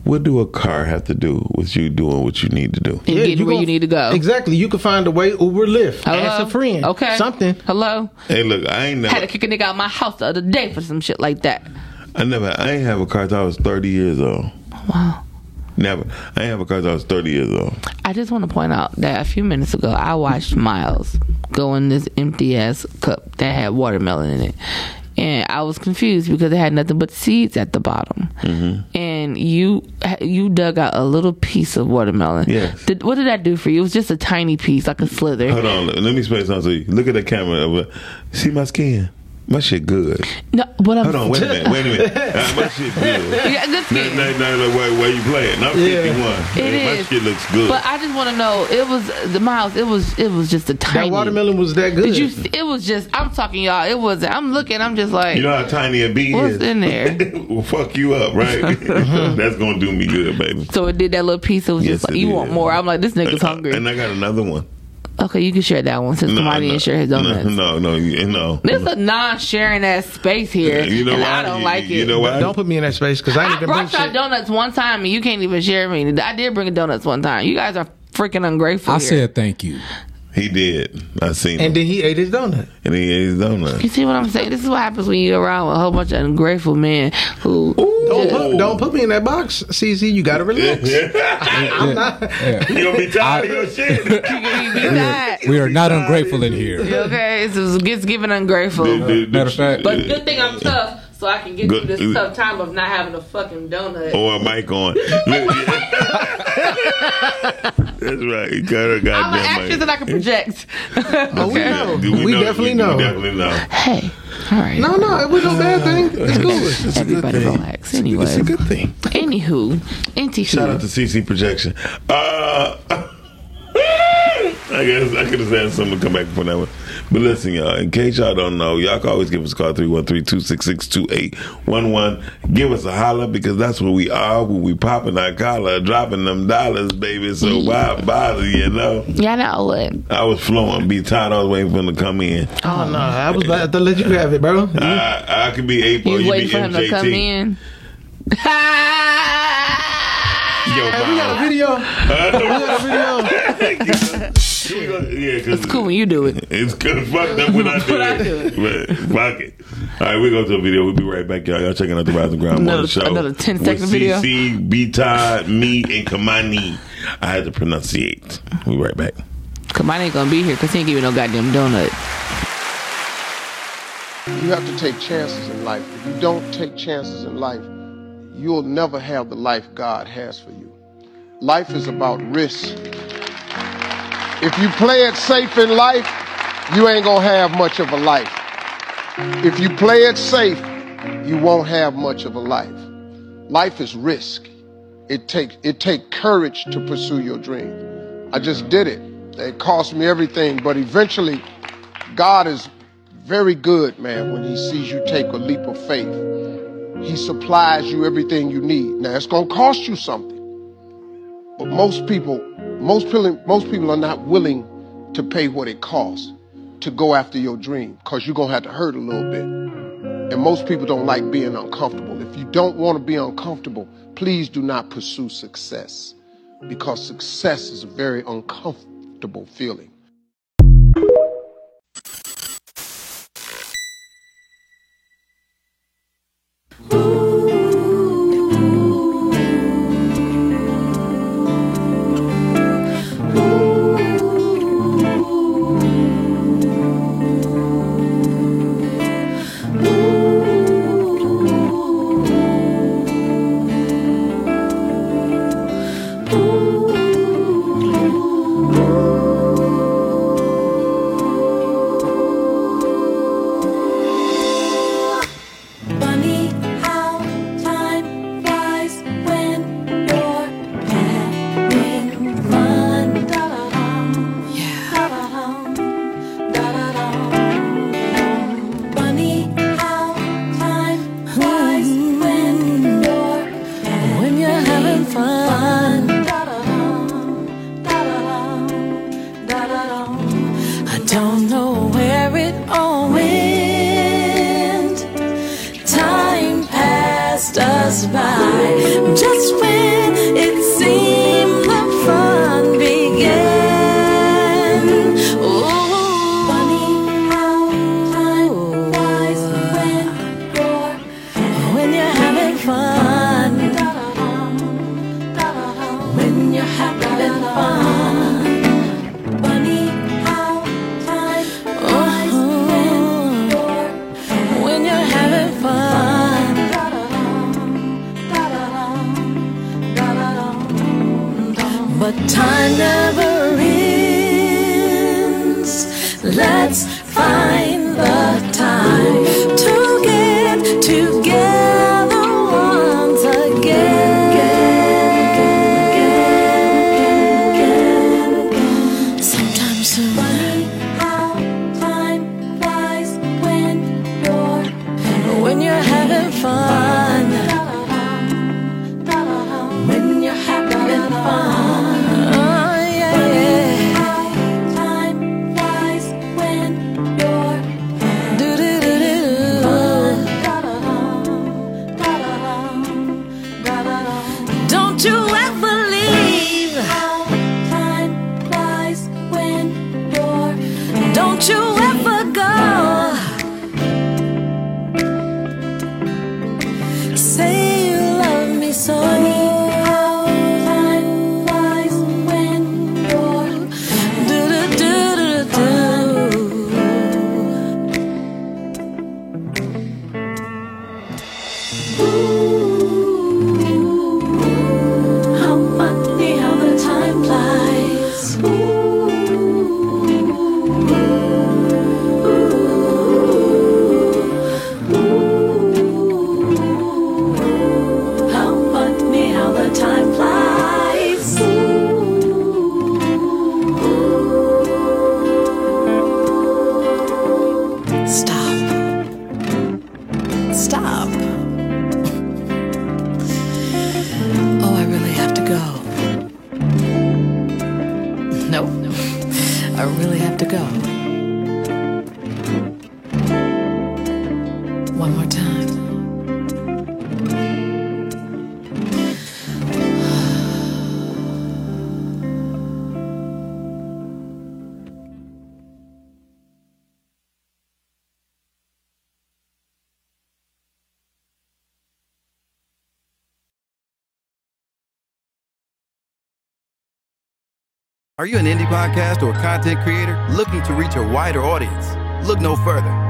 what do a car have to do with you doing what you need to do? And Yeah, getting where gon- you need to go. Exactly. You can find a way Uber, Lyft, Hello? ask a friend, Okay. something. Hello. Hey, look, I ain't Had to kick a nigga out my house the other day for some shit like that. I never, I ain't have a car till I was 30 years old. Wow. Never, I ain't have a car till I was 30 years old. I just want to point out that a few minutes ago, I watched Miles go in this empty ass cup that had watermelon in it. And I was confused because it had nothing but seeds at the bottom. Mm-hmm. And you you dug out a little piece of watermelon. Yes. Did, what did that do for you? It was just a tiny piece, like a slither. Hold on, let me explain something to you. Look at the camera. over- See my skin. My shit good. No, but I'm Hold on, wait a minute, wait a minute. <laughs> Uh, my shit good. Yeah, good skin. No, no, no, no, where, where you playing? I'm Yeah. 51. It my is. shit looks good. But I just want to know. It was the miles. It was. It was just a tiny. That watermelon was that good. Did you? It was just. I'm talking y'all. It was. I'm looking. I'm just like. you know how tiny a bee What's is? in there? <laughs> will fuck you up, right? <laughs> That's gonna do me good, baby. so it did that little piece. It was Yes, just like you did. want more. I'm like this nigga's hungry. And I got another one. Okay, you can share that one since No, somebody no, didn't share his donuts. No, no, no, you- no. There's a non-sharing ass space here, You know and why? I don't You- like it. you know why? Don't put me in that space because I ain't I even brought y'all shit. donuts one time, and you can't even share me. I did bring donuts one time. You guys are freaking ungrateful. I here. said thank you. He did. I seen him. And then he ate his donut. And he ate his donut. You see what I'm saying? This is what happens when you're around with a whole bunch of ungrateful men who. Don't just- put, don't put me in that box, CZ. You gotta relax. <laughs> I'm not. Yeah. You gonna be tired of your shit. <laughs> you be <laughs> that. We are not ungrateful in here. Okay, it's just gets given ungrateful. Matter of fact, But good thing I'm tough, so I can get Good- through this tough time of not having a fucking donut. or a mic on. That's right. You got a I'm an goddamn actress that I can project. <laughs> Oh, we know. Do We, definitely we, know. We definitely know. Hey, all right. No, no, it was no bad thing. It's good. It's a good Everybody thing. relax. Anyway, It's a good thing. anywho, anywho. Shout out to CC Projection. Uh, <laughs> I guess I could have said something to come back for that one. But listen, y'all, in case y'all don't know, y'all can always give us a call 313-266-2811. Give us a holler because that's where we are when we popping our collar, dropping them dollars, baby. So why bother, you know? Yeah, I know what? I was flowing, be tired, I was waiting for him to come in. Oh no, I was about to let you have it, bro. I, I could be April, You you waiting be for him to come MJT. in? <laughs> Yo, We got a Miles. video. We got a video. <laughs> yeah, It's cool when you do it. <laughs> It's good. Fucked up <laughs> when I do When I it. do it. But fuck it. All right, we go to a video. We'll be right back, y'all. Y'all checking out the Rise and Grind Another- Morning Show. another 10 with video? CC, B-Tide, me, and Kimani. I had to pronunciate. We right back. Cause mine ain't gonna be here because he ain't give you no goddamn donut. You have to take chances in life. If you don't take chances in life, you'll never have the life God has for you. Life is about risk. If you play it safe in life, you ain't gonna have much of a life. If you play it safe, you won't have much of a life. Life is risk. It take it take courage to pursue your dream. I just did it. It cost me everything, but eventually God is very good, man, when he sees you take a leap of faith. He supplies you everything you need. Now it's gonna cost you something. But most people, most people, most people are not willing to pay what it costs to go after your dream, because you're gonna have to hurt a little bit. And most people don't like being uncomfortable. If you don't want to be uncomfortable, please do not pursue success. Because success is a very uncomfortable feeling. Are you an indie podcast or content creator looking to reach a wider audience? Look no further.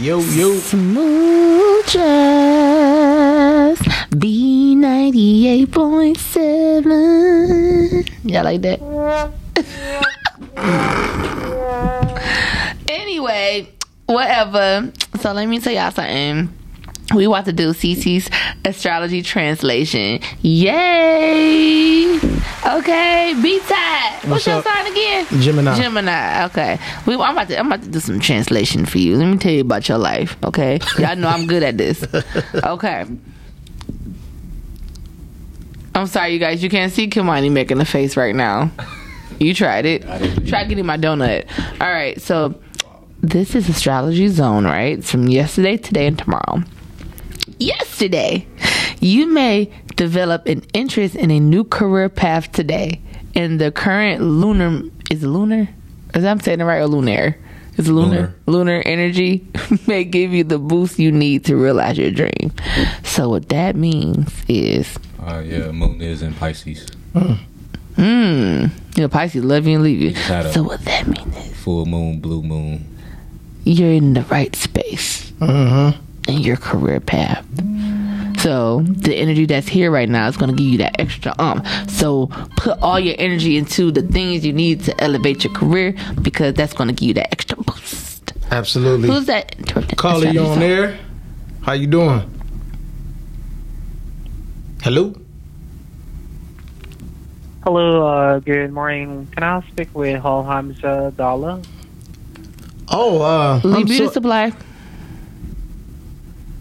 Yo, yo. Smooth jazz. B ninety eight point seven. Y'all like that? <laughs> anyway, whatever. So let me tell y'all something. We want to do Cece's astrology translation. Yay! Okay, be tied. What's, What's your up? sign again? Gemini. Gemini. Okay. We, I'm about to I'm about to do some translation for you. Let me tell you about your life. Okay. Y'all know I'm good at this. <laughs> Okay. I'm sorry, you guys. You can't see Kimani making a face right now. You tried it. Try getting my donut. All right. So this is astrology zone, right? It's from yesterday, today, and tomorrow. Yesterday, you may develop an interest in a new career path today. And the current lunar is lunar? Is I'm saying it right or lunar? Is it lunar? Lunar energy <laughs> may give you the boost you need to realize your dream. So what that means is Uh, yeah, moon is in Pisces. Hmm. You know, Pisces love you and leave you. just had a- So what that means is Full moon, blue moon. you're in the right space in your career path. So the energy that's here right now is going to give you that extra um. So put all your energy into the things you need to elevate your career because that's going to give you that extra boost. Absolutely. Who's that? interrupting? Caller, you on Astrology air? How you doing? Hello? Hello, uh, good morning. Can I speak with Hal Hamza Dalla? Oh, uh, Lee I'm Beauty so- Supply.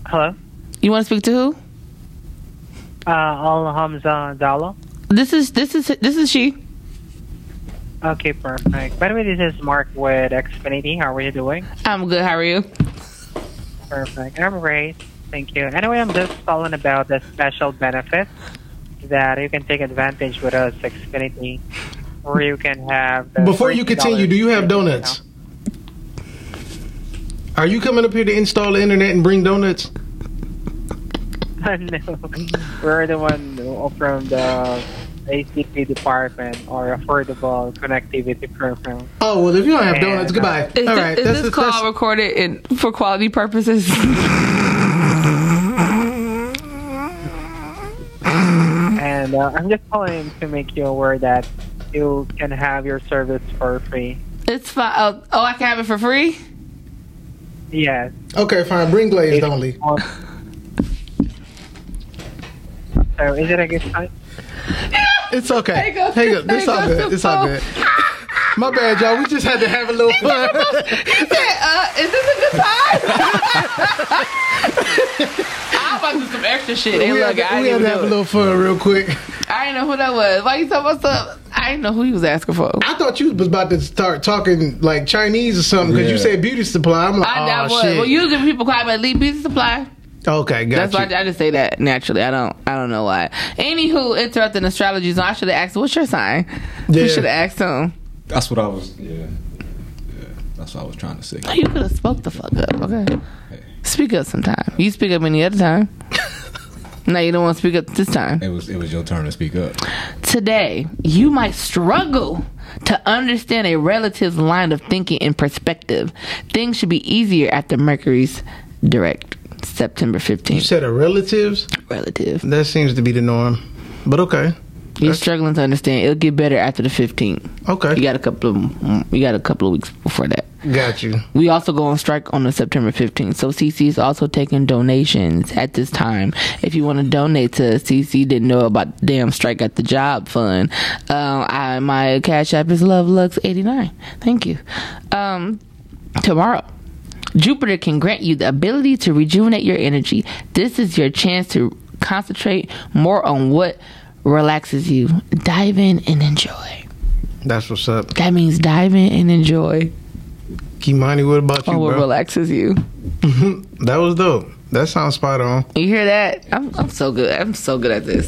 Hello? You want to speak to who? Uh, Al Hamza Dalo? This is this is this is she. Okay, perfect. By the way, this is Mark with Xfinity. How are you doing? I'm good. How are you? Perfect. I'm great. Thank you. Anyway, I'm just calling about the special benefits that you can take advantage with us, Xfinity, or you can have. The Before you continue, do you have donuts? Are you coming up here to install the internet and bring donuts? <laughs> no, we're the one from the ACP department or Affordable Connectivity Program. Oh well, if you don't have And, donuts, uh, goodbye. Is, All thi- is that's this call recorded in, for quality purposes? <laughs> And uh, I'm just calling to make you aware that you can have your service for free. it's fine. Oh, oh, I can have it for free. Yes. okay. Fine, bring glazed only. So is it a good time? It's okay. There you go. Hey, good. There all go, good. It's all good. <laughs> My bad, y'all. We just had to have a little fun. He said, uh, "Is this a good time?" <laughs> I'm about to do some extra shit. Hey, we look, had to, I we didn't had to even have a little fun real quick. I didn't know who that was. Why you talking about stuff? I didn't know who he was asking for. I thought you was about to start talking like Chinese or something because you said beauty supply. I'm like, I that oh was. shit. Well, usually people call me Elite Beauty Supply. okay, got That's you. why I, I just say that naturally. I don't. I don't know why. Anywho, interrupting astrology zone. I should have asked, "What's your sign?" Yeah. We should have asked him. That's what I was. Yeah. Yeah. That's what I was trying to say. Oh, you could have spoke the fuck up. Okay. Speak up sometime. You speak up any other time. <laughs> now you don't want to speak up this time. It was. It was your turn to speak up. Today, you might struggle to understand a relative's line of thinking and perspective. Things should be easier after Mercury's direct September 15th. you said a relatives. Relative. That seems to be the norm, but okay, You're struggling to understand. It'll get better after the 15th. Okay. You got a couple of mm, you got a couple of weeks before that. got you. We also go on strike on the September 15th. So CC is also taking donations at this time. If you want to donate to CC, didn't know about the damn strike at the job fund. Um, I, my cash app is Love Lux 89. Thank you. Um, tomorrow. Jupiter can grant you the ability to rejuvenate your energy. This is your chance to concentrate more on what relaxes you. Dive in and enjoy. That's what's up. That means dive in and enjoy Kimani, what about you, on what bro? relaxes you. That was dope. That sounds spot on. You hear that? I'm I'm so good. I'm so good at this.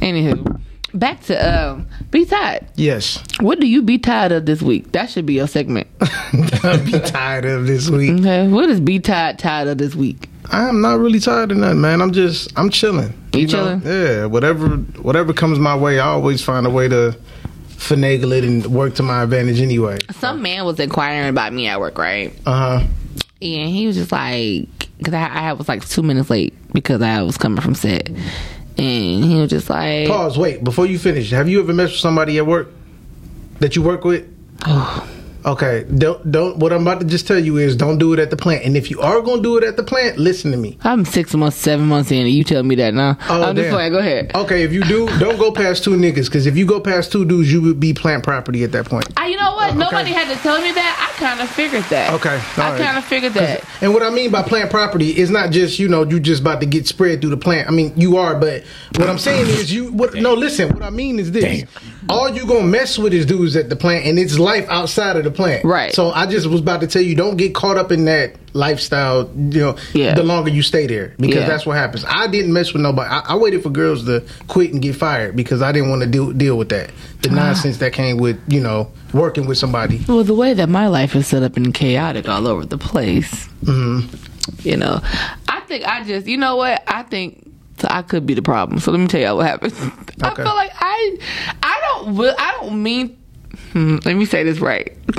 Anywho, back to um, be tired. Yes, What do you be tired of this week? That should be your segment. <laughs> Be tired of this week. Okay, what is be tired tired of this week? I'm not really tired of nothing, man. I'm just, I'm chilling. You know? chilling? Yeah. Whatever, whatever comes my way, I always find a way to finagle it and work to my advantage anyway. Some man was inquiring about me at work, right? Uh huh. Yeah, he was just like, because I, I was like two minutes late because I was coming from set, and he was just like, Pause. Wait. Before you finish, have you ever messed with somebody at work that you work with? <sighs> Okay. Don't don't. What I'm about to just tell you is don't do it at the plant. And if you are gonna do it at the plant, listen to me. I'm six months, seven months in, and you tell me that now. Oh, I'm just damn. playing. Go ahead. Okay. If you do, don't go past two niggas. Because if you go past two dudes, you would be plant property at that point. I, you know what? Nobody had to tell me that. I kind of figured that. Okay, I all right. kind of figured that. And what I mean by plant property is not just you know you just about to get spread through the plant. I mean you are, but what I'm saying is you. What, no, listen. What I mean is this: all you gonna mess with is dudes at the plant, and it's life outside of the plant. Right. So I just was about to tell you, don't get caught up in that lifestyle. You know, Yeah. the longer you stay there, because Yeah. that's what happens. I didn't mess with nobody. I, I waited for girls to quit and get fired because I didn't want to deal deal with that. The nonsense that came with you know working with somebody. Well, the way that my life is set up and chaotic all over the place, mm-hmm. you know, I think I just, you know what? I think so I could be the problem. So let me tell y'all what happened. <laughs> I feel like I, I don't, I don't mean. Hmm, let me say this right. <laughs>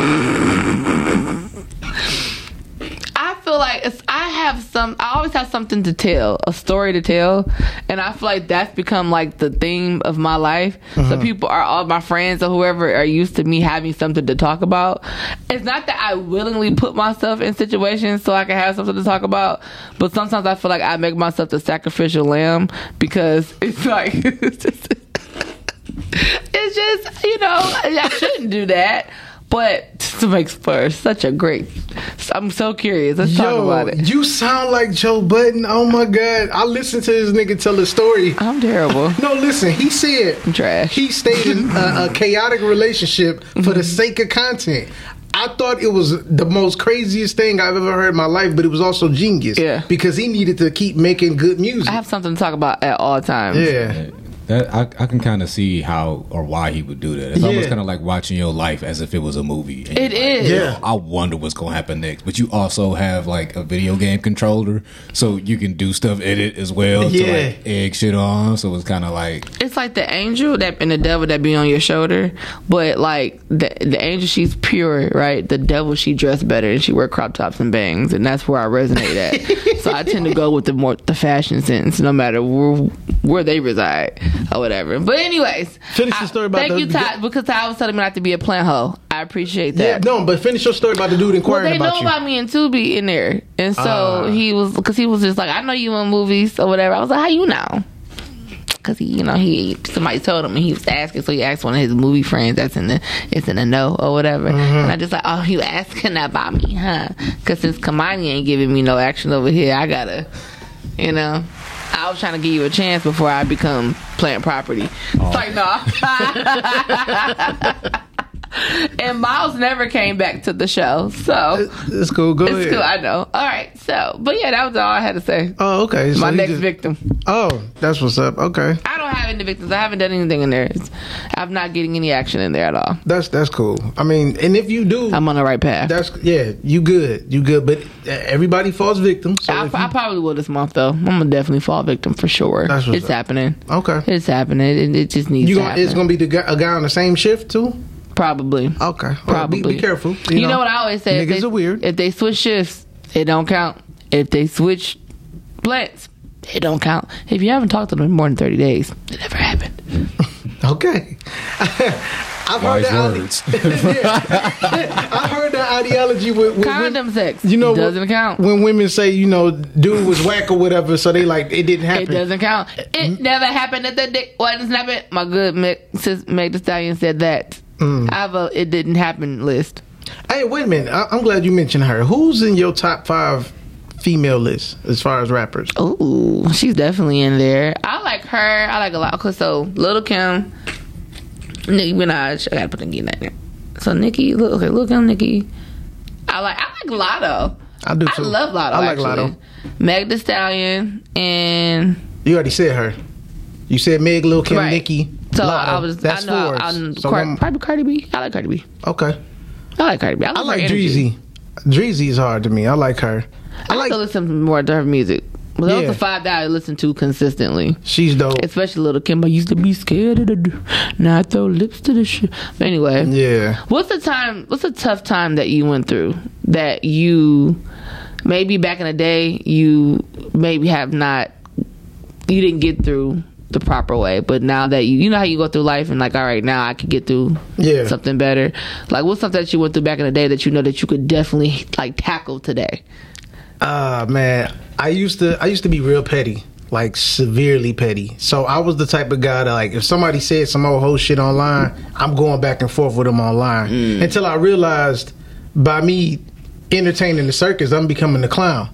I feel like it's, I have some. I always have something to tell, a story to tell, and I feel like that's become like the theme of my life. So people are all my friends or whoever are used to me having something to talk about. It's not that I willingly put myself in situations so I can have something to talk about, but sometimes I feel like I make myself the sacrificial lamb because it's like. <laughs> It's just, it's just you know I shouldn't do that. But to make for such a great. I'm so curious. Let's talk about it. you sound like Joe Budden. Oh my god. I listened to this nigga tell a story. I'm terrible. <laughs> No, listen, he said I'm trash. he stayed in a, a <laughs> chaotic relationship for the mm-hmm. sake of content. I thought it was the most craziest thing I've ever heard in my life, but it was also genius. Yeah. Because he needed to keep making good music. I have something to talk about at all times. yeah. That I, I can kind of see how or why he would do that. It's almost kind of like watching your life as if it was a movie. And It like, is. Yeah. I wonder what's going to happen next. But you also have like a video game controller, so you can do stuff in it as well Yeah. to like egg shit on. So it's kind of like It's like the angel that and the devil that be on your shoulder, but like the the angel she's pure, right? The devil she dressed better and she wear crop tops and bangs, and that's where I resonate at. <laughs> so I tend to go with the more the fashion sense, no matter where where they reside <laughs> or whatever. But anyways, Finish the story about the dude. thank the- you, Ty, because Ty was telling me not to be a plant hoe. I appreciate Yeah, that. no, but finish your story about the dude inquiring Well, they about know you. about me and Tubi in there, and so Ah. he was because he was just like, I know you in movies or whatever. I was like, how you know? Because he, you know, he somebody told him and he was asking, so he asked one of his movie friends that's in the it's in the know or whatever, and I just like, oh, you asking about me, huh? Because since Kimani ain't giving me no action over here, I gotta, you know. I was trying to give you a chance before I become plant property. It's like no. <laughs> and Miles never came back to the show, so It's cool. Go it's ahead. cool. I know. All right. So, but yeah, that was all I had to say. Oh, okay. So My next just- victim. Oh, that's what's up. Okay, I don't have any victims. I haven't done anything in there. It's, I'm not getting any action in there at all. that's that's cool. I mean, and if you do, I'm on the right path. that's yeah, you good, you good. But uh, everybody falls victim. So I, if I probably will this month though. I'm gonna definitely fall victim for sure. That's what's it's up. happening. okay, It's happening. It, it just needs you to gonna, happen. it's gonna be the guy, a guy on the same shift too. probably. Okay, Probably. be, be careful. You, know, what I always say? If Niggas they, are weird. If they switch shifts, it don't count. If they switch plants, it don't count. If you haven't talked to them in more than 30 days, it never happened. <laughs> Okay. <laughs> I've heard wise that. words. <laughs> I heard that ideology with, with Condom sex You know, doesn't count. when women say, you know, dude was whack or whatever, so they like it didn't happen. It doesn't count. It never happened that the dick wasn't snapping. My good Meg, sis, Meg the Stallion said that. Mm. I have a it didn't happen list. Hey, wait a minute. I, I'm glad you mentioned her. Who's in your top five female list as far as rappers? Ooh, she's definitely in there. I like her. I like a lot. Cause so Little Kim, Nicki Minaj. I gotta put Nicki in there. So Nicki, look, okay, Lil Kim, Nicki. I like. I like Latto. I do I love Latto. I like actually. Latto. Meg the Stallion and You already said her. You said Meg, Lil Kim, Right. Nicki. so Latto. I was. That's I know. four. I'm So Car- probably Cardi B. I like Cardi B. okay. I like Cardi B. I, I like. Dreezy. Dreezy is hard to me. I like her. I like to listen more to her music. But those Yeah. are five that I listen to consistently. She's dope. Especially Little Kim. I used to be scared of the. d- Now I throw lips to the shit. But anyway, Yeah. what's the time? What's a tough time that you went through that you maybe back in the day you maybe have not you didn't get through the proper way, but now that you you know how you go through life and like all right now I could get through Yeah. something better. Like what's something that you went through back in the day that you know that you could definitely like tackle today? Ah man, I used to I used to be real petty, like severely petty. So I was the type of guy that like if somebody said some old whole shit online, I'm going back and forth with them online until I realized by me entertaining the circus, I'm becoming the clown.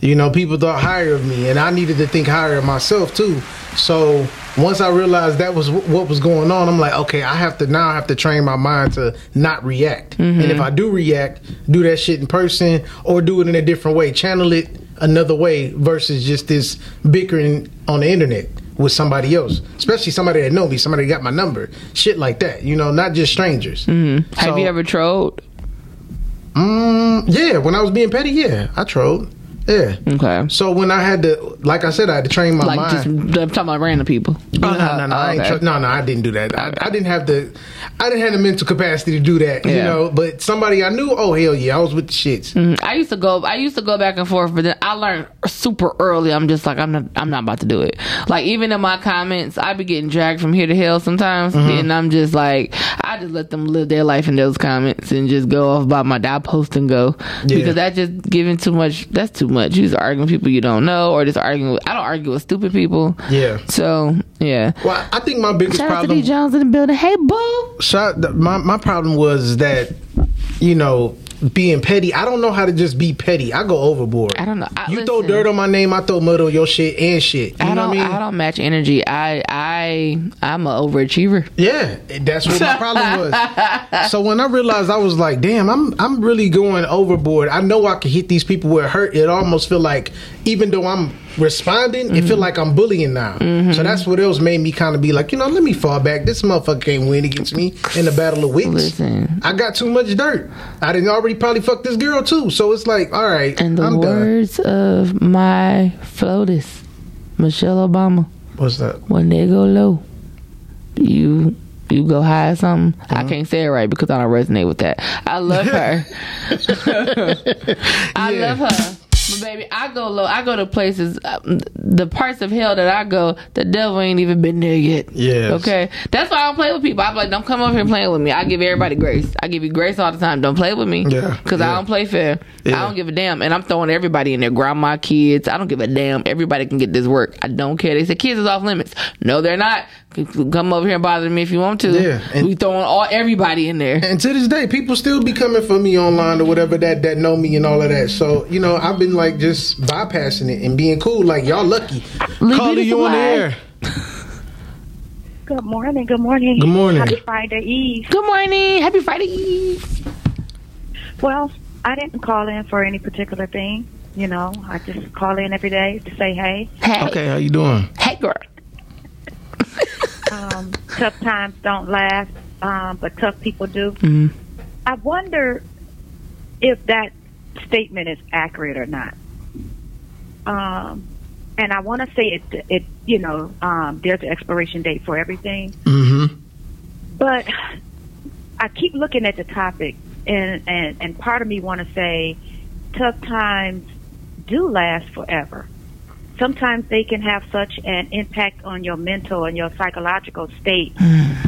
You know, people thought higher of me, and I needed to think higher of myself too. So once I realized that was wh- what was going on, I'm like, okay, I have to now I have to train my mind to not react. And if I do react, do that shit in person or do it in a different way, channel it another way versus just this bickering on the internet with somebody else, especially somebody that know me, somebody that got my number, shit like that. You know, not just strangers. Mm-hmm. Have So- you ever trolled? Mm, yeah, when I was being petty, yeah, I trolled. Yeah. Okay. So when I had to, like I said, I had to train my like mind. just I'm talking about random people. Oh, no, no, no, I ain't okay. tr- no, no, I didn't do that. I, I didn't have the, I didn't have the mental capacity to do that. You know, but somebody I knew, oh hell yeah, I was with the shits. Mhm. I used to go. I used to go back and forth, but then I learned super early. I'm just like I'm not. I'm not about to do it. Like even in my comments, I'd be getting dragged from here to hell sometimes, Mhm. and I'm just like I just let them live their life in those comments and just go off about my. I post and go Yeah. because that just giving too much. That's too much. You just arguing with people you don't know, or just arguing. With, I don't argue with stupid people. Yeah. So yeah. Well, I think my biggest Shout out to. D Jones in the building. Hey boo. Shot, my my problem was that you know, being petty. I don't know how to just be petty. I go overboard. I don't know. I, You listen, throw dirt on my name, I throw mud on your shit and shit. You I know don't. what I mean? I don't match energy. I. I. I'm an overachiever. Yeah, that's what my problem <laughs> was. So when I realized I was like, damn, I'm I'm really going overboard. I know I can hit these people where it hurt. It almost feel like even though I'm responding, it feel Mm-hmm. like I'm bullying now. So that's what else made me kind of be like, you know, let me fall back. This motherfucker can't win against me in the battle of wits. Listen. I got too much dirt. I didn't already probably fuck this girl too. So it's like, all right, And the I'm done. words of my FLOTUS, Michelle Obama, What's that? when they go low, you you go high or something. I Uh-huh. can't say it right because I don't resonate with that. I love her. <laughs> <laughs> I Yeah. love her. But baby, I go low. I go to places, um, the parts of hell that I go, the devil ain't even been there yet. Yeah. Okay. That's why I don't play with people. I'm like, don't come over here playing with me. I give everybody grace. I give you grace all the time. Don't play with me. Yeah, Because yeah. I don't play fair. Yeah. I don't give a damn. And I'm throwing everybody in there. Grandma, kids. I don't give a damn. Everybody can get this work. I don't care. They say kids is off limits. No, they're not. Come over here and bother me if you want to. Yeah, and- we throwing all everybody in there. And to this day, people still be coming for me online or whatever that that know me and all of that. So you know, I've been like just bypassing it and being cool. Like y'all lucky. Lee Calling you on the air. Good morning. Good morning. Good morning. Happy Friday Eve. Good morning. Happy Friday Eve. Well, I didn't call in for any particular thing. You know, I just call in every day to say hey. Hey. Okay, how you doing? Hey, girl. Um, tough times don't last, um, but tough people do. Mhm. I wonder if that statement is accurate or not. Um, and I want to say it. It you know, um, there's an expiration date for everything. Mm-hmm. But I keep looking at the topic, and and and part of me want to say, tough times do last forever. Sometimes they can have such an impact on your mental and your psychological state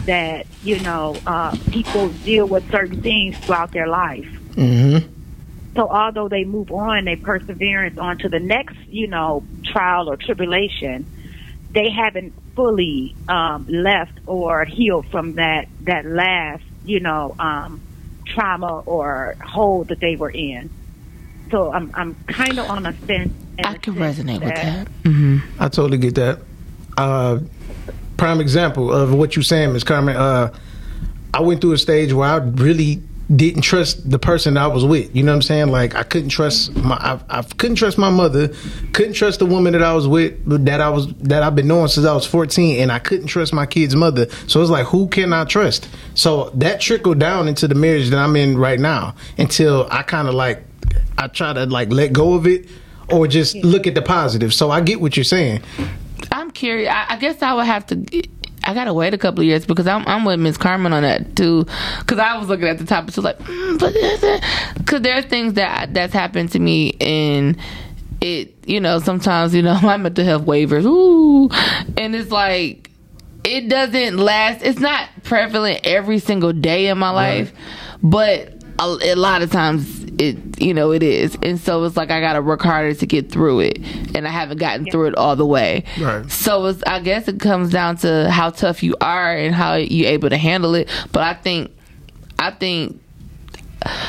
that you know uh, people deal with certain things throughout their life. Mm-hmm. So although they move on, they perseverance on to the next, you know, trial or tribulation, they haven't fully um, left or healed from that that last, you know, um, trauma or hole that they were in. So I'm I'm kind of on a fence. I can sense resonate with that. hmm I totally get that. Uh, prime example of what you're saying, Miss Carmen. Uh, I went through a stage where I really didn't trust the person I was with. You know what I'm saying? Like I couldn't trust my, I, I couldn't trust my mother, couldn't trust the woman that I was with, that I was that I've been knowing since I was 14, and I couldn't trust my kid's mother. So it's like, who can I trust? So that trickled down into the marriage that I'm in right now. Until I kind of like, I try to like let go of it. Or just look at the positive. So I get what you're saying. I'm curious. I, I guess I would have to. I gotta wait a couple of years because I'm I'm with Miss Carmen on that too. Because I was looking at the topic, so like, mm, but because there are things that that's happened to me and it, you know, sometimes you know my mental health waivers, ooh, and it's like it doesn't last. It's not prevalent every single day in my life, but a, a lot of times it you know it is. And so it's like i gotta work harder to get through it. And i haven't gotten through it all the way. Right. so it's i guess it comes down to how tough you are and how you're able to handle it. But i think i think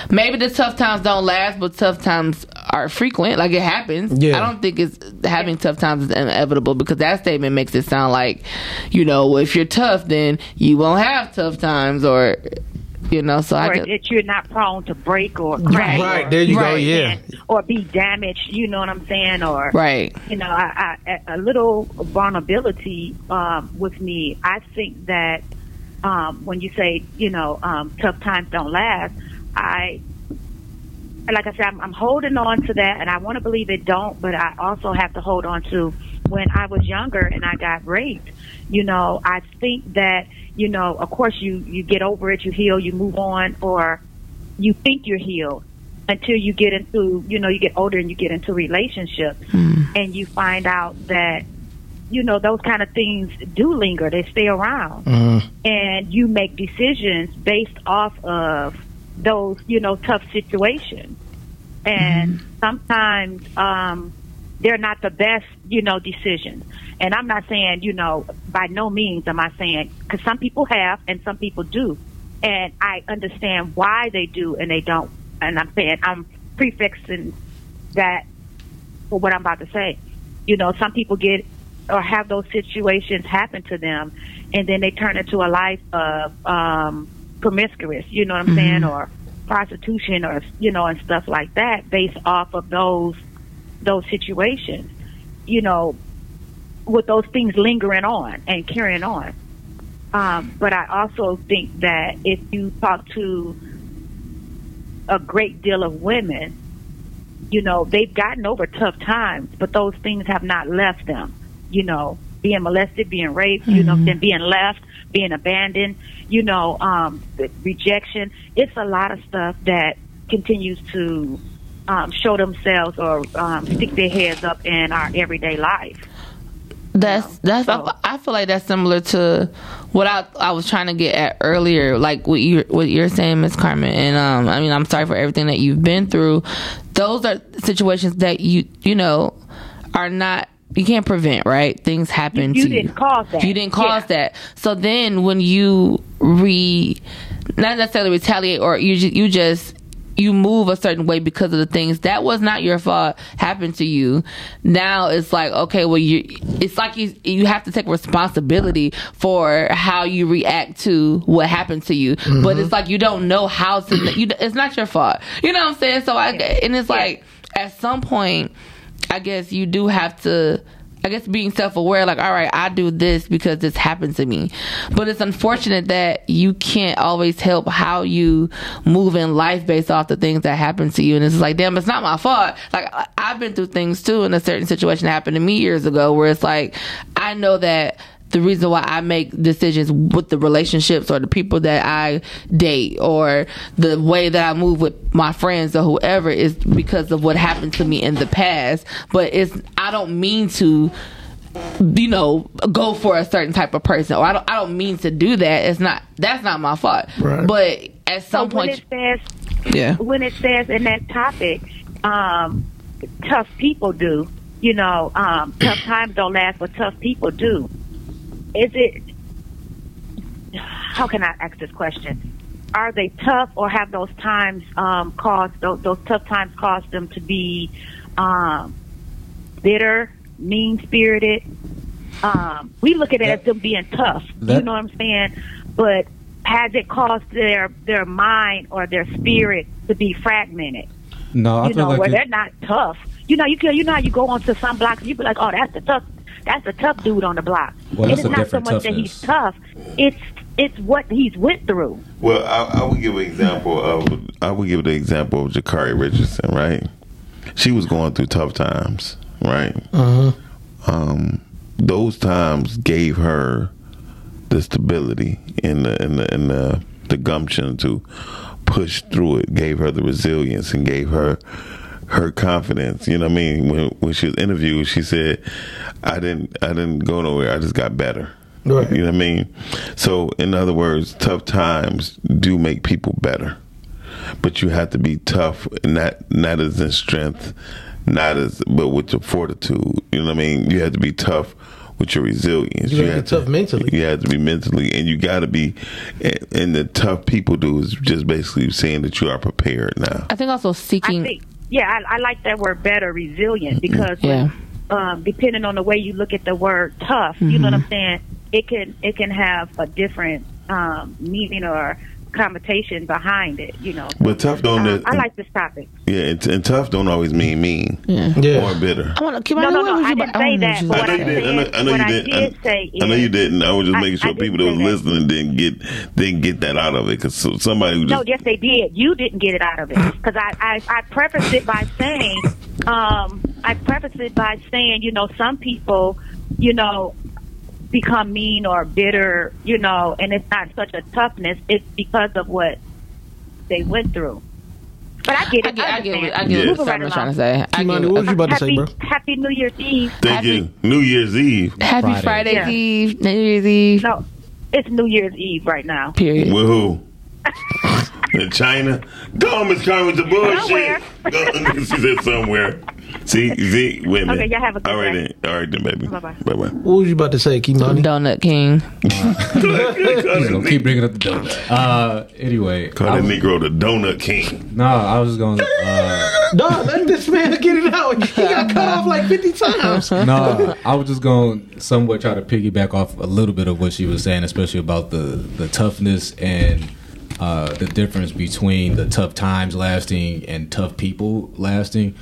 maybe the tough times don't last but tough times are frequent. Like it happens. Yeah. i don't think it's having tough times is inevitable because that statement makes it sound like you know if you're tough then you won't have tough times or you know so i just that you're not prone to break or crack. Right, or- there you go, Right. yeah. Or be damaged, you know what I'm saying? Or right you know, I, I, a little vulnerability um, with me. I think that um, when you say, you know, um, tough times don't last, I, like I said, I'm, I'm holding on to that, and I want to believe it don't, but I also have to hold on to when I was younger and I got raped. You know, I think that, you know, of course you you get over it, you heal, you move on, or you think you're healed until you get into, you know, you get older and you get into relationships hmm. and you find out that you know those kind of things do linger they stay around. Uh-huh. And you make decisions based off of those you know tough situations. And hmm. sometimes um they're not the best you know decisions and i'm not saying you know by no means am i saying because some people have and some people do and I understand why they do and they don't. And I'm saying I'm prefixing that for what I'm about to say. You know, some people get or have those situations happen to them, and then they turn into a life of um, promiscuous. You know what I'm saying, or prostitution, or you know, and stuff like that, based off of those those situations. You know, with those things lingering on and carrying on. Um, but I also think that if you talk to a great deal of women, you know, they've gotten over tough times, but those things have not left them. You know, being molested, being raped, you know, then being left, being abandoned, you know, um, rejection. It's a lot of stuff that continues to um, show themselves or um, stick their heads up in our everyday life. That's that's I, I feel like that's similar to what I I was trying to get at earlier, like what you what you're saying, Miss Carmen. And um, I mean, I'm sorry for everything that you've been through. Those are situations that you you know are not you can't prevent, right? Things happen You to didn't cause that. You didn't cause that. So then when you re not necessarily retaliate or you you just you move a certain way because of the things that was not your fault happened to you. Now it's like okay, well you it's like you you have to take responsibility for how you react to what happened to you. But mm-hmm. it's like you don't know how to you it's not your fault. You know what I'm saying? So I and it's like at some point I guess you do have to I guess being self aware, like, all right, I do this because this happened to me. But it's unfortunate that you can't always help how you move in life based off the things that happen to you. And it's like, damn, it's not my fault. Like, I've been through things too, and a certain situation happened to me years ago where it's like, I know that the reason why I make decisions with the relationships or the people that I date or the way that I move with my friends or whoever is because of what happened to me in the past. But it's I don't mean to you know go for a certain type of person or I don't I don't mean to do that. It's not that's not my fault. Right. But at some so when point it says Yeah. when it says in that topic, um, tough people do. You know, um, tough times don't last, but tough people do. Is it? How can I ask this question? Are they tough, or have those times um, caused those, those tough times caused them to be um, bitter, mean spirited? Um, we look at it as them being tough. you know what I'm saying? But has it caused their their mind or their spirit to be fragmented? No, I you feel know, like where it- they're not tough. You know, you can, you know how you go onto some blocks and you be like, oh, that's the tough, that's a tough dude on the block. Well, it's not so different much that he's tough. It's it's what he's went through. Well, I, I would give an example of I would give the example of Sha'Carri Richardson, right? She was going through tough times, right? Uh-huh. Um, those times gave her the stability and the and the, and the the gumption to push through it. Gave her the resilience and gave her her confidence. You know what I mean? When when she was interviewed, she said, "I didn't I didn't go nowhere. I just got better." Right. You know what I mean? So, in other words, tough times do make people better, but you have to be tough, not not as in strength, not as but with your fortitude. You know what I mean? You have to be tough with your resilience. You have to be tough mentally. You have to be mentally, and you got to be. And, and the tough people do is just basically saying that you are prepared now. I think also seeking I think, yeah, I, I like that word better, resilient, because Yeah. um, depending on the way you look at the word tough, you know what I'm saying. It can it can have a different um, meaning or connotation behind it. You know. But tough don't. Um, I like this topic. yeah, and, and tough don't always mean mean Yeah. or bitter. I want to No, no, no. I didn't say that. But I know you did. I know, I know you did. did I, say I know is- you didn't. I was just I- making sure people that was listening didn't get didn't get that out of it. Because somebody who No, yes, they did. You didn't get it out of it because I, I I prefaced it by saying, um, I prefaced it by saying, you know, some people, you know, become mean or bitter, you know, and it's not such a toughness. It's because of what they went through. But I get it. I get, I get, what- I understand. get what Moving Summer's right trying to say. I Kimani, what was you about to say, happy, bro? Happy New Year's Eve. thank you. New Year's Eve. Happy Friday. Friday Yeah. Eve, New Year's Eve. No, it's New Year's Eve right now. Period. With who? <laughs> In China? Go on, Miss Carmen, with the bullshit. Somewhere. <laughs> Go, she said somewhere. See, see, wait a minute. Okay, y'all have a good All right day. then, all right then, baby. Bye-bye. Bye bye. What was you about to say, Kimani? Donut King. He's gonna keep bringing up the donut. Uh, anyway, Call I that Negro the Donut King. No, I was just gonna. Uh, Dog, let this man get it out. He got cut <laughs> off like 50 times. no, I was just going to somewhat try to piggyback off a little bit of what she was saying, especially about the the toughness and uh, the difference between the tough times lasting and tough people lasting.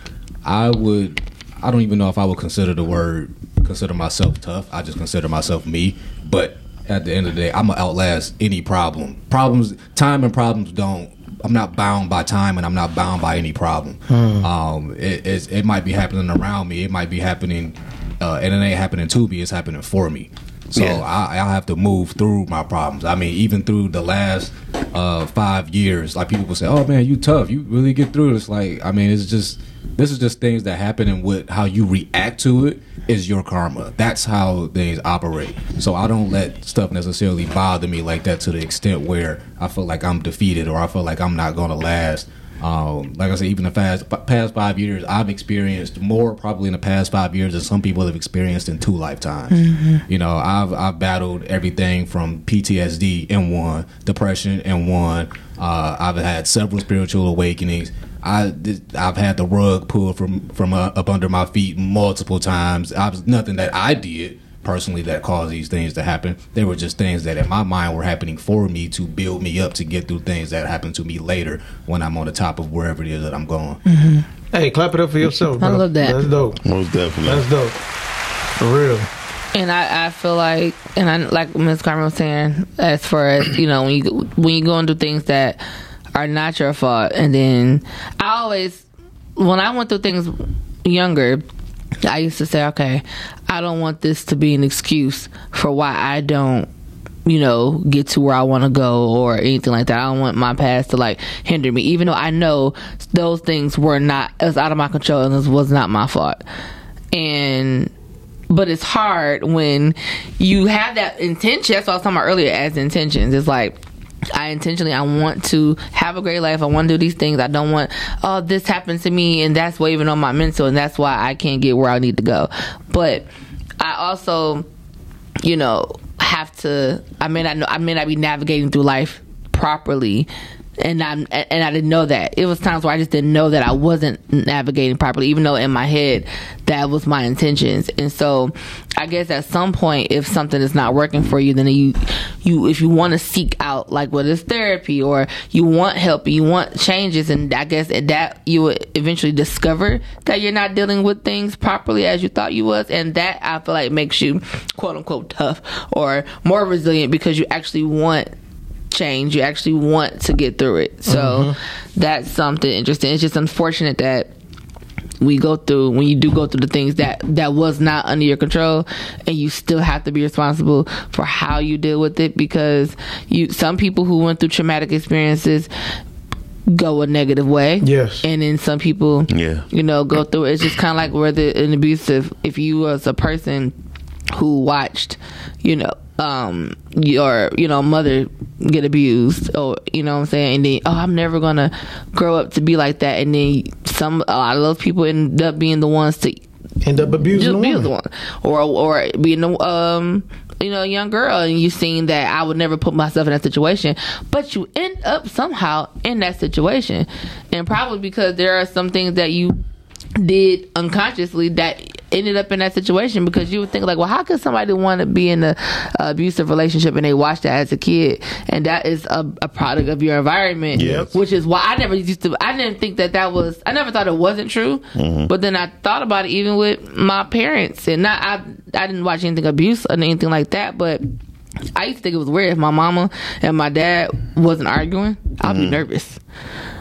I would, I don't even know if I would consider the word consider myself tough. I just consider myself me. But at the end of the day, I'm gonna outlast any problem. Problems, time and problems don't. I'm not bound by time, and I'm not bound by any problem. Hmm. Um, it, it's, it might be happening around me. It might be happening, uh, and it ain't happening to me. It's happening for me. So Yeah. I, I have to move through my problems. I mean, even through the last uh, five years, like people will say, "Oh man, you tough. You really get through this." Like, I mean, it's just this is just things that happen, and what how you react to it is your karma. That's how things operate. So I don't let stuff necessarily bother me like that to the extent where I feel like I'm defeated or I feel like I'm not going to last. Um, like I said, even the past past five years, I've experienced more probably in the past five years than some people have experienced in two lifetimes. You know, I've I've battled everything from PTSD in one, depression in one. Uh, I've had several spiritual awakenings. I I've had the rug pulled from from uh, up under my feet multiple times. I was nothing that I did personally that caused these things to happen. They were just things that in my mind were happening for me to build me up to get through things that happen to me later when I'm on the top of wherever it is that I'm going. Hey, clap it up for yourself, I love that. That's dope. Most definitely. That's dope. For real. And I, I feel like, and I like Ms. Carmen was saying, as far as you know, when you when you go and do things that are not your fault, and then I always, when I went through things younger, I used to say, okay, I don't want this to be an excuse for why I don't you know, get to where I want to go or anything like that. I don't want my past to like hinder me, even though I know those things were not, was out of my control and this was not my fault. And, but it's hard when you have that intention. That's what I was talking about earlier as intentions. It's like, I intentionally I want to have a great life. I want to do these things. I don't want oh this happened to me and that's weighing on my mental and that's why I can't get where I need to go. But I also you know, have to. I may not know. I may not be navigating through life properly, and I'm and I didn't know that. It was times where I just didn't know that I wasn't navigating properly, even though in my head that was my intentions. And so, I guess at some point, if something is not working for you, then you you if you want to seek out like what is therapy or you want help, you want changes, and I guess at that you would eventually discover that you're not dealing with things properly as you thought you was, and that I feel like makes you quote unquote tough or more resilient because you actually want change. You actually want to get through it. So mm-hmm. that's something interesting. It's just unfortunate that we go through when you do go through the things that that was not under your control and you still have to be responsible for how you deal with it because you some people who went through traumatic experiences go a negative way Yes. and then some people Yeah. you know go through it. it's just kind of like whether an abusive if you was a person who watched you know um your you know mother get abused or you know what i'm saying? And then oh i'm never gonna grow up to be like that. And then some a lot of those people end up being the ones to End up abusing the abuse the one. Or or being a um you know a young girl and you seen that i would never put myself in that situation. But you end up somehow in that situation. And probably because there are some things that you did unconsciously that ended up in that situation because you would think like well how could somebody want to be in a, a abusive relationship and they watched that as a kid? And that is a, a product of your environment Yep. which is why i never used to i didn't think that that was i never thought it wasn't true. Mm-hmm. But then i thought about it even with my parents. And not i i didn't watch anything abuse or anything like that but I used to think it was weird if my mama and my dad wasn't arguing. I'd be mm-hmm. nervous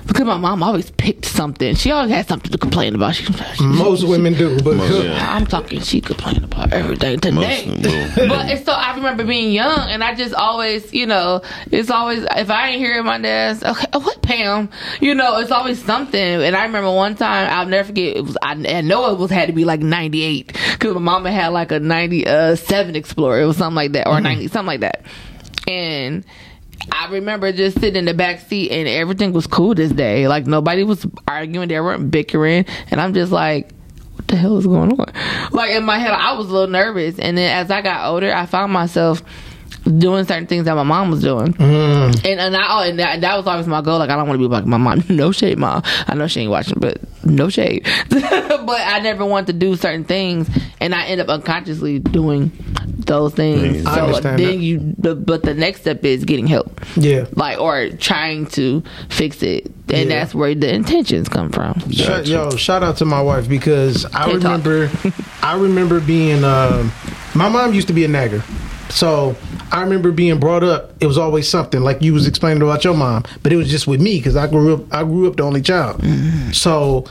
because my mom always picked something. She always had something to complain about. She, she- Most women do, but Most, yeah. I'm talking. She complained about everything today. Most- <laughs> but it's so I remember being young, and I just always, you know, it's always if I ain't hearing my dad's okay, oh, what Pam, you know, it's always something. And I remember one time I'll never forget. It was I, I know it was had to be like '98 because my mama had like a '97 uh, Explorer. It was something like that, or mm-hmm. '90 something like that, and. I remember just sitting in the back seat and everything was cool this day. Like nobody was arguing, they weren't bickering, and I'm just like, what the hell is going on? Like in my head, I was a little nervous, and then as I got older, I found myself doing certain things that my mom was doing, Mm. and and I oh, and that, that was always my goal. Like I don't want to be like my mom. No shade, mom. I know she ain't watching, but no shade. <laughs> but I never wanted to do certain things, and I end up unconsciously doing those things. I so understand then that. you, the, but the next step is getting help Yeah. like or trying to fix it and Yeah. that's where the intentions come from Shout, yo, shout out to my wife because I Can't remember, I remember being. Um, my mom used to be a nagger, so I remember being brought up. It was always something like you was explaining about your mom, but it was just with me because I grew up. I grew up the only child, mm-hmm. so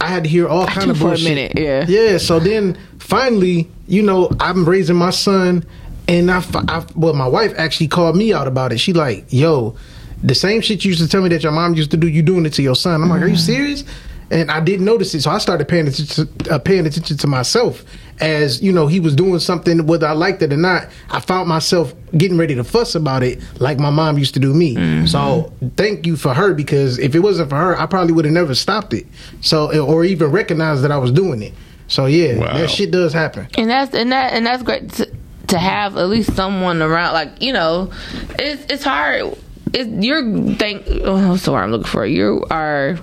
I had to hear all kind of for a bullshit. minute, yeah. yeah. So then finally, you know, I'm raising my son, and I, I- well, my wife actually called me out about it. She like, yo, the same shit you used to tell me that your mom used to do, you doing it to your son. I'm like, are you mm-hmm. serious? And I didn't notice it, so I started paying attention, to, uh, paying attention to myself as you know he was doing something, whether I liked it or not. I found myself getting ready to fuss about it, like my mom used to do me. So thank you for her because if it wasn't for her, I probably would have never stopped it. So or even recognized that I was doing it. So yeah, Wow. that shit does happen. and that's and that and that's great to, to have at least someone around like you know it's it's hard it's you're think oh, what's the word i'm looking for you are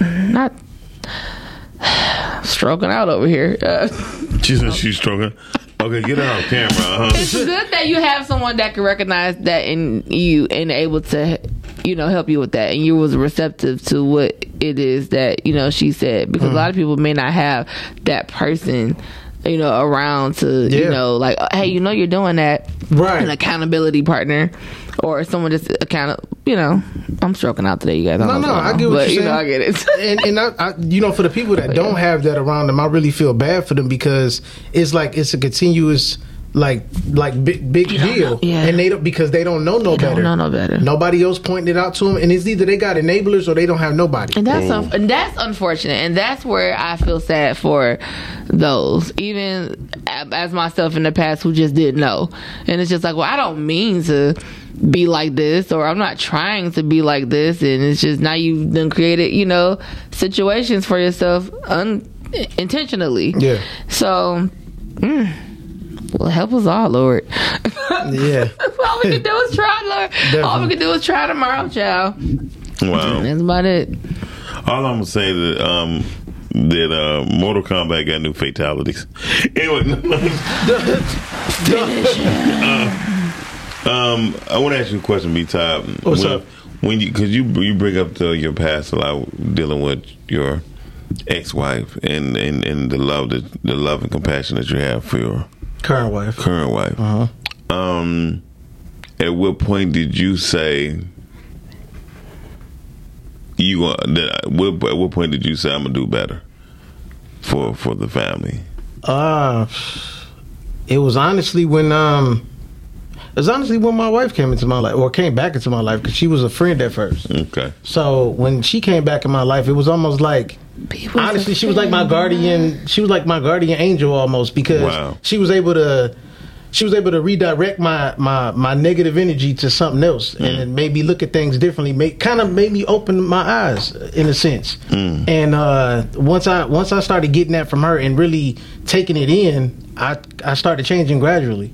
not stroking out over here uh, She said she's stroking. Okay, get her on camera. Uh-huh. it's good that you have someone that can recognize that in you and able to you know help you with that and you was receptive to what it is that you know she said because a lot of people may not have that person you know around to you know like hey you know you're doing that Right. an accountability partner or someone just kind of you know i'm stroking out today you guys I No, don't know no, what's I going get what but, you're you know i get it <laughs> and and I, I, you know, for the people that don't have that around them, I really feel bad for them because it's like it's a continuous like like big big deal, yeah. and they don't because they don't know no They don't better. know no better. Nobody else pointing it out to them, and it's either they got enablers or they don't have nobody. And that's un- and that's unfortunate, and that's where I feel sad for those, even as myself in the past who just didn't know. And it's just like, well, I don't mean to be like this, or I'm not trying to be like this, and it's just now you've done created, you know, situations for yourself un- intentionally. Yeah. So, mm, well, help us all, Lord. Yeah, <laughs> all we can do is try, Lord. All we can do is try tomorrow, child. Wow. That's about it. All I'm gonna say that um that uh Mortal Kombat got new fatalities. <laughs> Anyway, <laughs> um, I want to ask you a question, B Top. What's when, up? When you because you you bring up the, your past a lot dealing with your ex-wife and, and and the love that the love and compassion that you have for your current wife. current wife. Uh-huh. Um, at what point did you say you that? What, at what point did you say I'm gonna do better for for the family? Uh, it was honestly when um, it was honestly when my wife came into my life or came back into my life because she was a friend at first. Okay. So when she came back in my life, it was almost like honestly, she was like my guardian. She was like my guardian angel almost because Wow. she was able to. She was able to redirect my my my negative energy to something else, and it made me look at things differently. Make kind of made me open my eyes in a sense. And uh, once I once I started getting that from her and really taking it in, I I started changing gradually.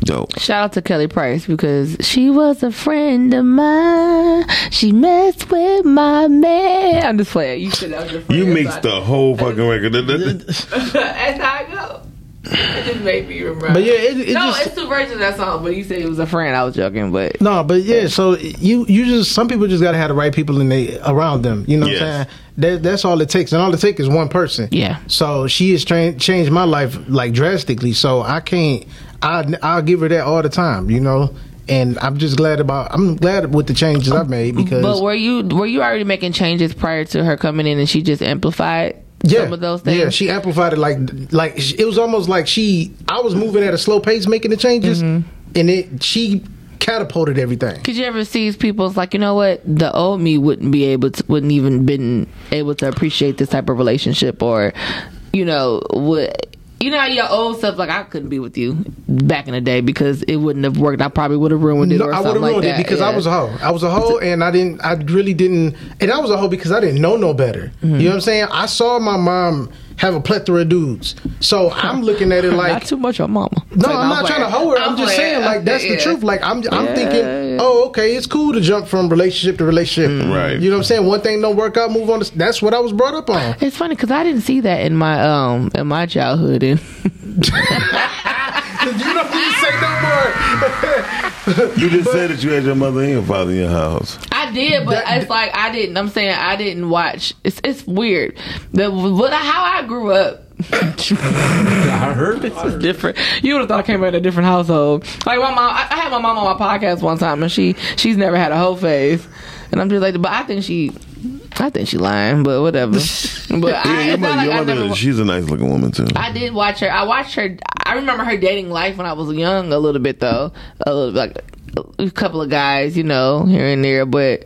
Dope. Shout out to Kelly Price because she was a friend of mine. She messed with my man. I'm just playing. You said that was your friend. You mixed the whole fucking record. <laughs> <laughs> That's how I go. It just made me remember. But yeah, it- it no, just- it's two versions of that song. But you said it was a friend. I was joking, but No, but yeah, so you you just some people just gotta have the right people in they around them. You know what I'm saying? That, that's all it takes, and all it takes is one person. Yeah. So she has tra- changed my life like drastically. So I can't. I I'll give her that all the time. You know. And I'm just glad about. I'm glad with the changes I've made because. but were you were you already making changes prior to her coming in, and she just amplified yeah, some of those things? Yeah, she amplified it like like it was almost like she. I was moving at a slow pace making the changes, Mm-hmm. and it she catapulted everything. Could you ever see people's like, you know what, the old me wouldn't be able to, wouldn't even been able to appreciate this type of relationship, or, you know, would You know, your old stuff, like I couldn't be with you back in the day because it wouldn't have worked. I probably would have ruined it No, or I would have ruined like it because I was a hoe. I was a hoe, and I didn't. I really didn't. And I was a hoe because I didn't know no better. Mm-hmm. You know what I'm saying? I saw my mom have a plethora of dudes, so I'm looking at it <laughs> like not too much on mama. No, Like, I'm not trying to hoe her. I'm, just saying, like that's the truth. Like I'm, I'm Yeah, thinking, yeah. oh, okay, it's cool to jump from relationship to relationship. Right. You know what I'm saying? One thing don't work out, move on. To, that's what I was brought up on. It's funny because I didn't see that in my um in my childhood <laughs> <laughs> and you You just said that you had your mother and your father in your house. I did, but it's like I didn't. I'm saying I didn't watch. It's it's weird. The what how I grew up. <laughs> I heard it. It's different. You would have thought I came out of a different household. Like my mom, I, I had my mom on my podcast one time, and she she's never had a whole face, and I'm just like, but I think she, I think she lying, but whatever. <laughs> But I, your mother, like your mother never. she's a nice looking woman too. I did watch her. I watched her. I remember her dating life when I was young a little bit though. A little like a couple of guys, you know, here and there. But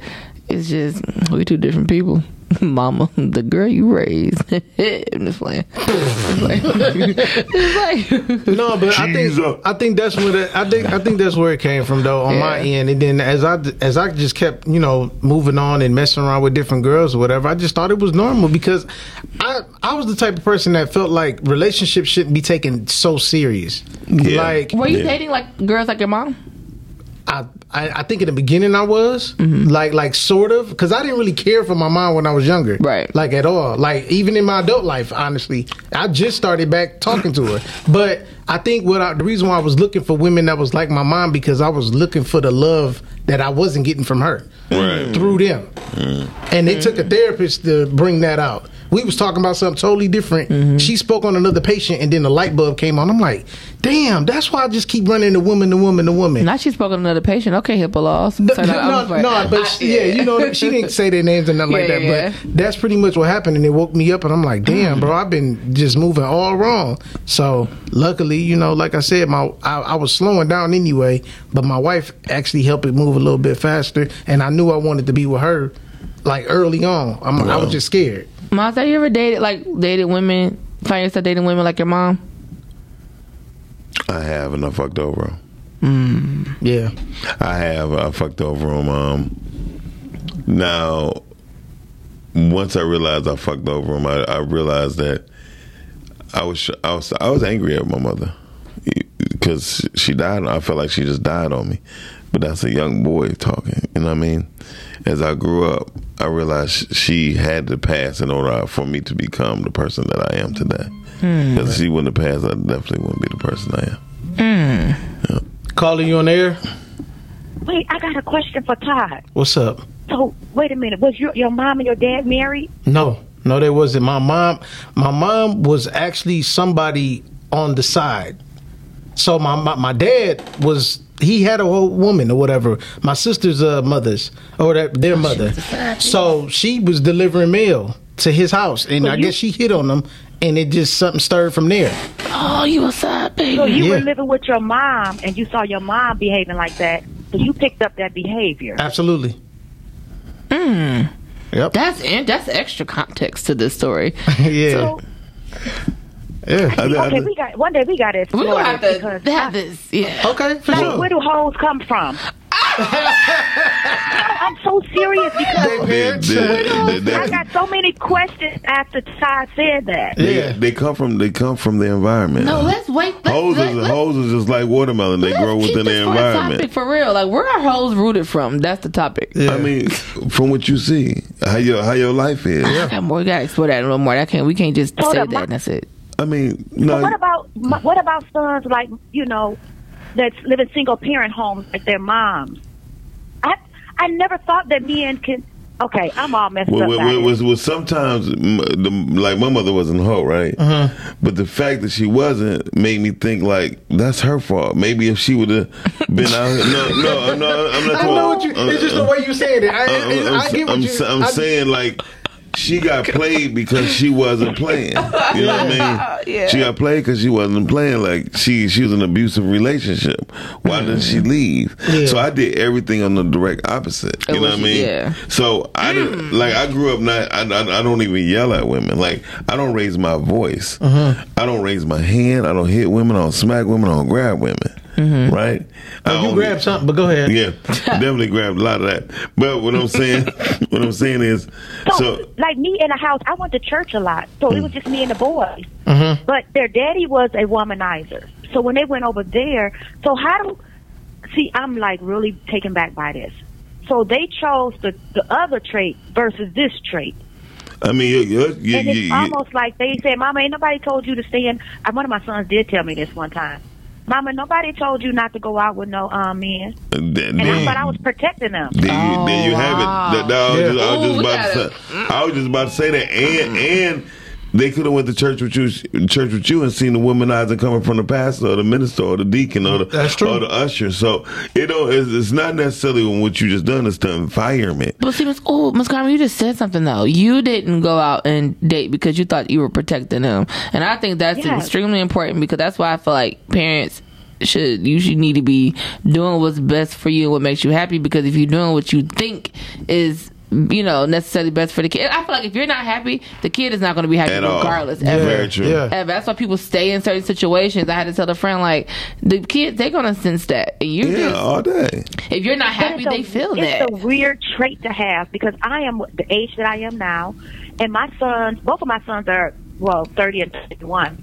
it's just we two different people. <laughs> Mama, the girl you raised. <laughs> I'm just playing. It's like, No, but I think up. I think that's where the, I think I think that's where it came from though on my end. And then as I as I just kept you know moving on and messing around with different girls or whatever, I just thought it was normal because I I was the type of person that felt like relationships shouldn't be taken so serious. Yeah. Like were you Yeah. dating like girls like your mom? I, I I think in the beginning I was Mm-hmm. like like sort of because I didn't really care for my mom when I was younger, Right. Like at all. Like even in my adult life, honestly, I just started back talking to her. But I think what I, the reason why I was looking for women that was like my mom because I was looking for the love that I wasn't getting from her Right. through them, and they took a therapist to bring that out. We was talking about something totally different. Mm-hmm. She spoke on another patient, and then the light bulb came on. I'm like, damn, that's why I just keep running the woman, the woman, the woman. Now she spoke on another patient. Okay, HIPAA laws. No, So that- no, like- no, but I- she- yeah, you know, she didn't say their names or nothing like that. yeah. But that's pretty much what happened, and it woke me up, and I'm like, damn, bro, I've been just moving all wrong. So luckily, you know, like I said, my I, I was slowing down anyway, but my wife actually helped it move a little bit faster, and I knew I wanted to be with her, like early on. I'm, I was just scared. Mom, have you ever dated like dated women? Find yourself dating women like your mom? I have and I fucked over them. Yeah, I have. I fucked over them. Um, now, once I realized I fucked over them, I, I realized that I was I was I was angry at my mother because she died. I felt like she just died on me. But that's a young boy talking. You know what I mean? As I grew up, I realized she had to pass in order for me to become the person that I am today. Hmm. Because if she wouldn't have passed, I definitely wouldn't be the person I am. Hmm. calling you on air. Wait, I got a question for Todd. What's up? So, wait a minute. Was your your mom and your dad married? No, no, they wasn't. My mom, my mom was actually somebody on the side. So my my, my dad was he had a whole woman or whatever. My sister's uh, mother's or that, their mother. So she was delivering mail to his house, and I you- guess she hit on him, and it just something stirred from there. Oh, you a side baby. So you Yeah. were living with your mom, and you saw your mom behaving like that. So you picked up that behavior. Absolutely. Hmm. Yep. That's and that's extra context to this story. <laughs> yeah. So, yeah. I, I, okay, we got one day we got to We're explore gonna have this to because have this. Yeah. Okay, for like, sure. where do hoes come from? <laughs> I'm so serious because they, they, they, I got so many questions after Todd said that. they, Yeah. they come from they come from the environment. No, let's wait. Let's, Hoes let, is, let's, hoes is just like watermelon. They grow within this their for a environment. Topic for real. Like where are hoes rooted from? That's the topic. Yeah. I mean, from what you see, how your how your life is. I got more. We gotta explore that a little more. That can't. We can't just Hold say up, that. my- and that's it. I mean, But what about what about sons like you know that's live in single parent homes like their moms? I I never thought that men can. Okay, I'm all messed Well, up. well, by well, it. was, was sometimes the, like my mother wasn't a hoe, right? Uh-huh. But the fact that she wasn't made me think like that's her fault. Maybe if she would have been out, here, no, no, no, I'm not. I know what you. uh, It's just the uh, way you said it. I, I'm, I, I'm, I get what I'm, you. I'm I- saying like she got played because she wasn't playing. You know what I mean? <laughs> Yeah. She got played because she wasn't playing. Like she she was in an abusive relationship. Why didn't she mm. leave? Yeah. So I did everything on the direct opposite. You It know was- what I mean? yeah. So I didn't mm. like. I grew up not. I, I, I don't even yell at women. Like I don't raise my voice. Uh-huh. I don't raise my hand. I don't hit women. I don't smack women. I don't grab women. Right? I Oh, you only- grab something, but go ahead. yeah, definitely grabbed a lot of that. But what I'm saying, <laughs> what I'm saying is, So, so like me in the house, I went to church a lot, so it was just me and the boys. Mm-hmm. But their daddy was a womanizer. So when they went over there, so how do see? I'm like really taken back by this. So they chose the the other trait versus this trait, I mean, you, you, you, and you, it's you, almost like they said, "Mama, ain't nobody told you to stay in." uh, One of my sons did tell me this one time. Mama, nobody told you not to go out with no um men, then, and I thought I was protecting them. There you, there you have it. That, that I was Yeah. just, I was Ooh, just about to gotta- say. I was just about to say that, and and they could have went to church with you, church with you, and seen the womanizer coming from the pastor or the minister or the deacon or the That's true. or the usher. So you know, it's, it's not necessarily what you just done; it's the environment. But see, Miss, oh, Miss Carmen, you just said something though. You didn't go out and date because you thought you were protecting him, and I think that's Yes. extremely important because that's why I feel like parents should you should need to be doing what's best for you and what makes you happy. Because if you're doing what you think is you know necessarily best for the kid, I feel like if you're not happy, the kid is not going to be happy At all. regardless. Yeah. Ever. Very true. Yeah. Ever. That's why people stay in certain situations. I had to tell a friend like the kids they're gonna sense that, and you Yeah, just all day. if you're not happy, it's a- they feel it's that. a weird trait to have because I am the age that I am now, and my sons, both of my sons are well thirty and thirty-one,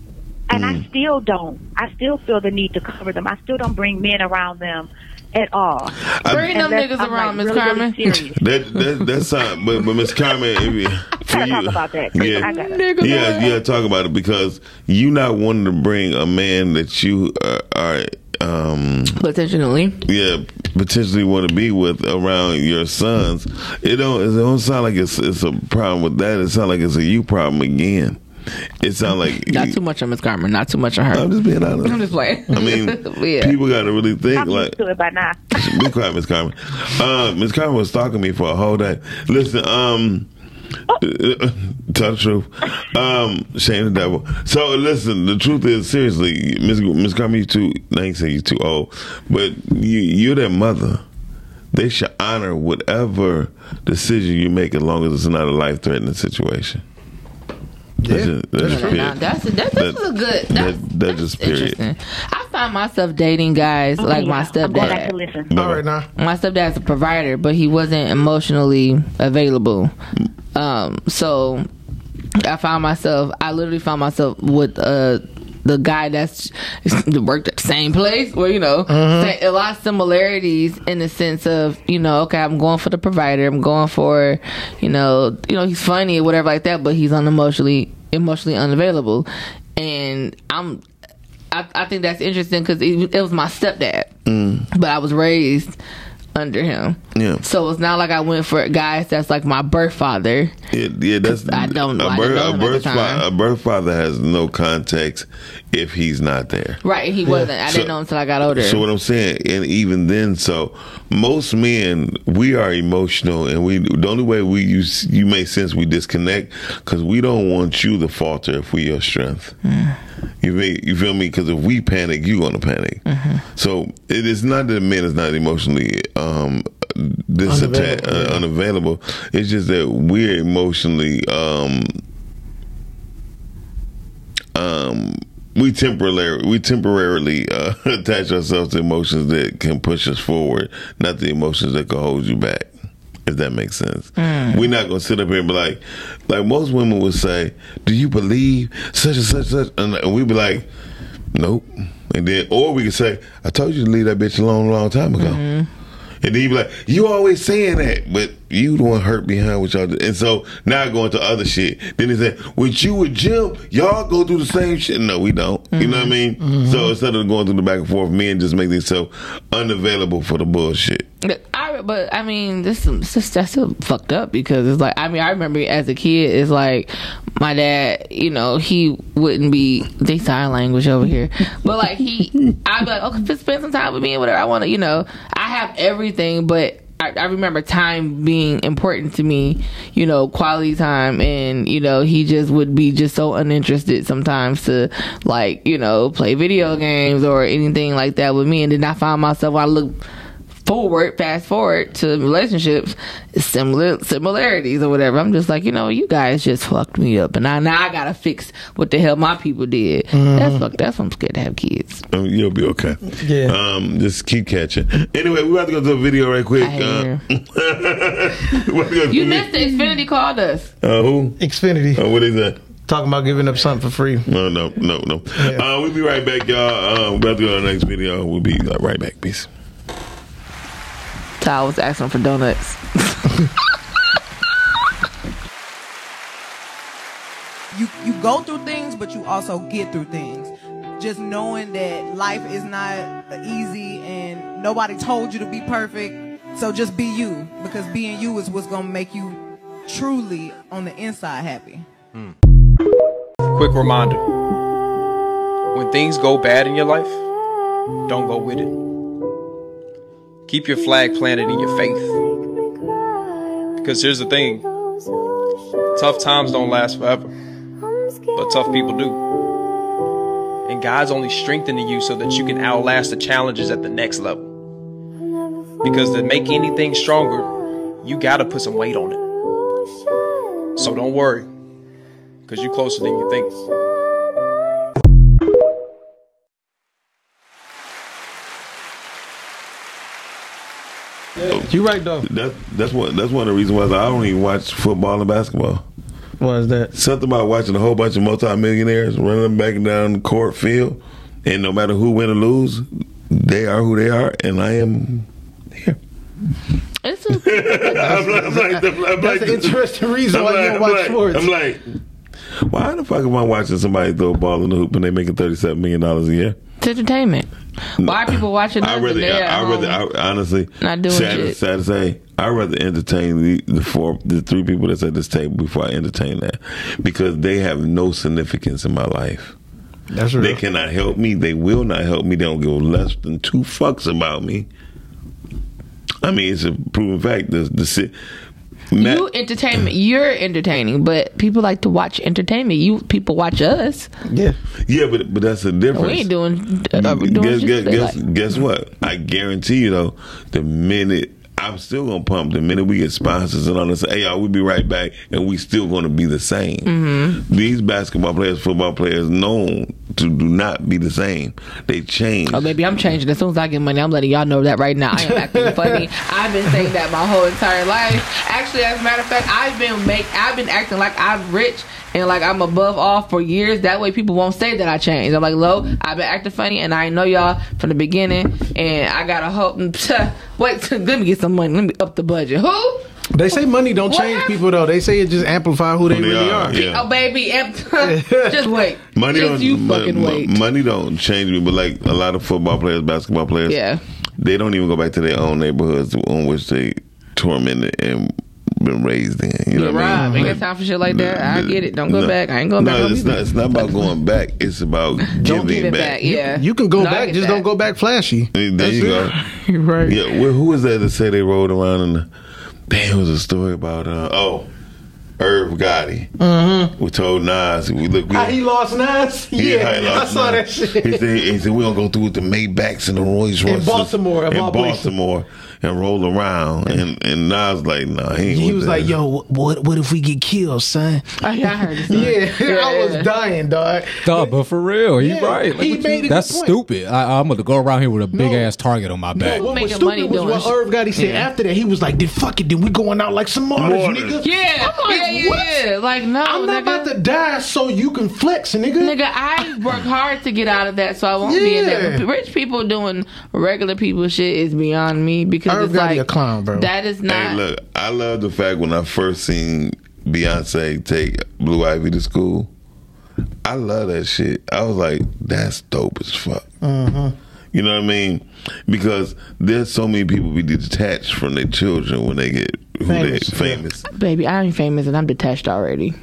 and I Mm. still don't. I still feel the need to cover them. I still don't bring men around them at all. Bring them niggas I'm, around, Miss like, really, Carmen. really. <laughs> That that that's not. But but Miss Carmen, if you, <laughs> for Gotta you, talk about that. yeah, I gotta- yeah, yeah. Talk about it because you not wanting to bring a man that you uh, are. Um, Potentially. yeah, potentially want to be with around your sons. It don't. It don't sound like it's it's a problem with that. It sounds like it's a you problem again. It sounds like <laughs> Not too much on Miss Carmen. Not too much on her. I'm just being honest. <laughs> I'm just playing. I mean, <laughs> yeah. people got to really think I'm like. used to it by now. Be quiet, Miss Carmen. Uh, Miss Carmen was stalking me for a whole day. Listen, um, tell the truth. Um, shame the devil. So listen, the truth is, seriously, Miss Miss Carmen, you too. I ain't say you too old, but you you're their mother. They should honor whatever decision you make, as long as it's not a life threatening situation. That's Yeah. just, that's just Now, period. that's that, this That- is a good. That's, that- that's just period. interesting. I find myself dating guys like my Yeah, I'm glad I stepdad. can listen. All right now. my stepdad's a provider, but he wasn't emotionally available. Um, so I found myself. I literally found myself with uh the guy that's <laughs> worked at the same place, where you know mm-hmm. sa- a lot of similarities in the sense of you know, okay, I'm going for the provider. I'm going for you know, you know, he's funny or whatever like that, but he's unemotionally emotionally unavailable, and I'm. I, I think that's interesting because it, it was my stepdad, mm. but I was raised under him. Yeah. So it's not like I went for guys that's like my birth father. Yeah, yeah, that's I don't- a I birth, didn't know a him at the birth, time. fa- a birth father has no context if he's not there. Right, he wasn't. I So- didn't know until I got older. So what I'm saying, and even then, so most men we are emotional, and we the only way we you you make sense we disconnect because we don't want you to falter if we your strength. You feel, you feel me? Because if we panic, you gonna panic. So it is not that a man is not emotionally um, disattached, Unavailable, uh, unavailable. It's just that we're emotionally um, um, we temporarily we temporarily uh, <laughs> attach ourselves to emotions that can push us forward, not the emotions that can hold you back. If that makes sense, we're not gonna sit up here and be like, like most women would say, "Do you believe such and such such?" And we'd be like, "Nope." And then, or we could say, "I told you to leave that bitch alone a long time ago." And then you be like, you always saying that, but you the one hurt behind what y'all do. And so now I go into other shit. Then they say, with you with Jim, y'all go through the same shit. No, we don't. You know what I mean? Mm-hmm. So instead of going through the back and forth, men just make themselves unavailable for the bullshit. I, but I mean, this is just that's still fucked up because it's like I mean, I remember as a kid, it's like my dad, you know, he wouldn't be they sign language over here, but like he, <laughs> I'd be like, okay, just spend some time with me and whatever I want to, you know, I have everything, but I, I remember time being important to me, you know, quality time, and you know, he just would be just so uninterested sometimes to like, you know, play video games or anything like that with me. And then I found myself, I look forward, fast forward to relationships, similar similarities or whatever. I'm just like, you know, you guys just fucked me up, and I now I gotta fix what the hell my people did. That's fuck. That's why I'm scared to have kids. Um, you'll be okay. Yeah. Um, just keep catching. Anyway, we're about to go to a video right quick. I hear. <laughs> Uh, we're about to go You missed it. Xfinity called us. Uh, who? Xfinity. Uh, what is that? Talking about giving up something for free. No, no, no, no. Uh, we'll be right back, y'all. Uh, we're about to go to the next video. We'll be uh, right back. Peace. So I was asking for donuts. you you go through things, but you also get through things. Just knowing that life is not easy and nobody told you to be perfect. So just be you because being you is what's gonna make you truly on the inside happy. Hmm. Quick reminder when things go bad in your life, don't go with it. Keep your flag planted in your faith. Because here's the thing tough times don't last forever, but tough people do. And God's only strengthening you so that you can outlast the challenges at the next level. Because to make anything stronger, you gotta put some weight on it. So don't worry, because you're closer than you think. You right though. That, that's one. That's one of the reasons why I don't even watch football and basketball. What is that? Something about watching a whole bunch of multimillionaires running them back and down the court field, and no matter who win or lose, they are who they are, and I am here. It's <laughs> I'm like, I'm like, I'm like, That's an interesting reason I'm why like- you don't I'm watch like- sports. I'm like, why the fuck am I watching somebody throw a ball in the hoop and they making thirty seven million dollars a year? It's entertainment. Why are people watching us I and rather, I, I rather, I, honestly, not doing sad, shit? sad to say, I rather entertain the, the four, the three people that's at this table before I entertain that because they have no significance in my life. That's They cannot help me. They will not help me. They don't give less than two fucks about me. I mean, it's a proven fact. The the si- Matt, you entertainment. You're entertaining, but people like to watch entertainment. You people watch us. Yeah, yeah, but but that's the difference. We ain't doing. Uh, we're doing guess, guess, guess, like. guess what? I guarantee you though, the minute I'm still gonna pump, the minute we get sponsors and all this, hey y'all, we'll be right back, and we still gonna be the same. Mm-hmm. These basketball players, football players, known to do not be the same. They change. Oh, baby, I'm changing. As soon as I get money, I'm letting y'all know that right now. I am acting funny. <laughs> I've been saying that my whole entire life. Actually, as a matter of fact, I've been make I've been acting like I'm rich and like I'm above all for years. That way, people won't say that I changed. I'm like, low. I've been acting funny, and I know y'all from the beginning. And I gotta hope. <laughs> Wait, <laughs> let me get some money. Let me up the budget. Who? They say money don't What change people though. They say it just amplify who they, Who they really are, are. yeah. Oh, baby, em- <laughs> just wait. Money just don't you fucking mo- wait. money don't change me, but like a lot of football players, basketball players, Yeah. they don't even go back to their own neighborhoods on which they tormented and been raised in. You know You're what right. I mean? Ain't got time for shit like that. I get it. Don't go No. back. I ain't going no, back. home it's not. It's not about going back. It's about giving give it back. back, yeah. You can go No, back, just that. don't go back flashy. There That's you go. <laughs> right. Yeah. Well, who was that that said they rode around in the? Damn, it was a story about uh, oh, Irv Gotti. Mm-hmm. We told Nas, we look. We, How he lost Nas? <laughs> Yeah, how he <laughs> I lost saw that shit. He said, he said, we're going to go through with the Maybachs and the Rolls In Baltimore, In all places. Baltimore. And roll around. And, and Nas like, nah, he ain't He was that. like, "Yo, what what if we get killed, son?" Oh, yeah, I heard <laughs> this. Yeah, <laughs> Yeah, I was dying, dog. Dog, but for real, he Yeah, right. Like, he what you- made a good that's point. stupid. I, I'm gonna go around here with a big ass target on my back. No, what was Making stupid money was doing what shit. Irv Gotti said Yeah. after that. He was like, "Then fuck it, then we going out like some martyrs, Martyrs. nigga." Yeah, I'm like, yeah, yeah, what? yeah. Like, no, I'm not nigga. about to die so you can flex, nigga. Nigga, I work hard to get out of that, so I won't be in Yeah. that. Rich people doing regular people shit is beyond me because Irv it's Gotti like a clown, bro. that is not. Hey, look, I love the fact when I first seen Beyonce take Blue Ivy to school. I love that shit. I was like, that's dope as fuck. Mm-hmm. You know what I mean? Because there's so many people be detached from their children when they get Famous, they famous. Baby, I ain't famous and I'm detached already.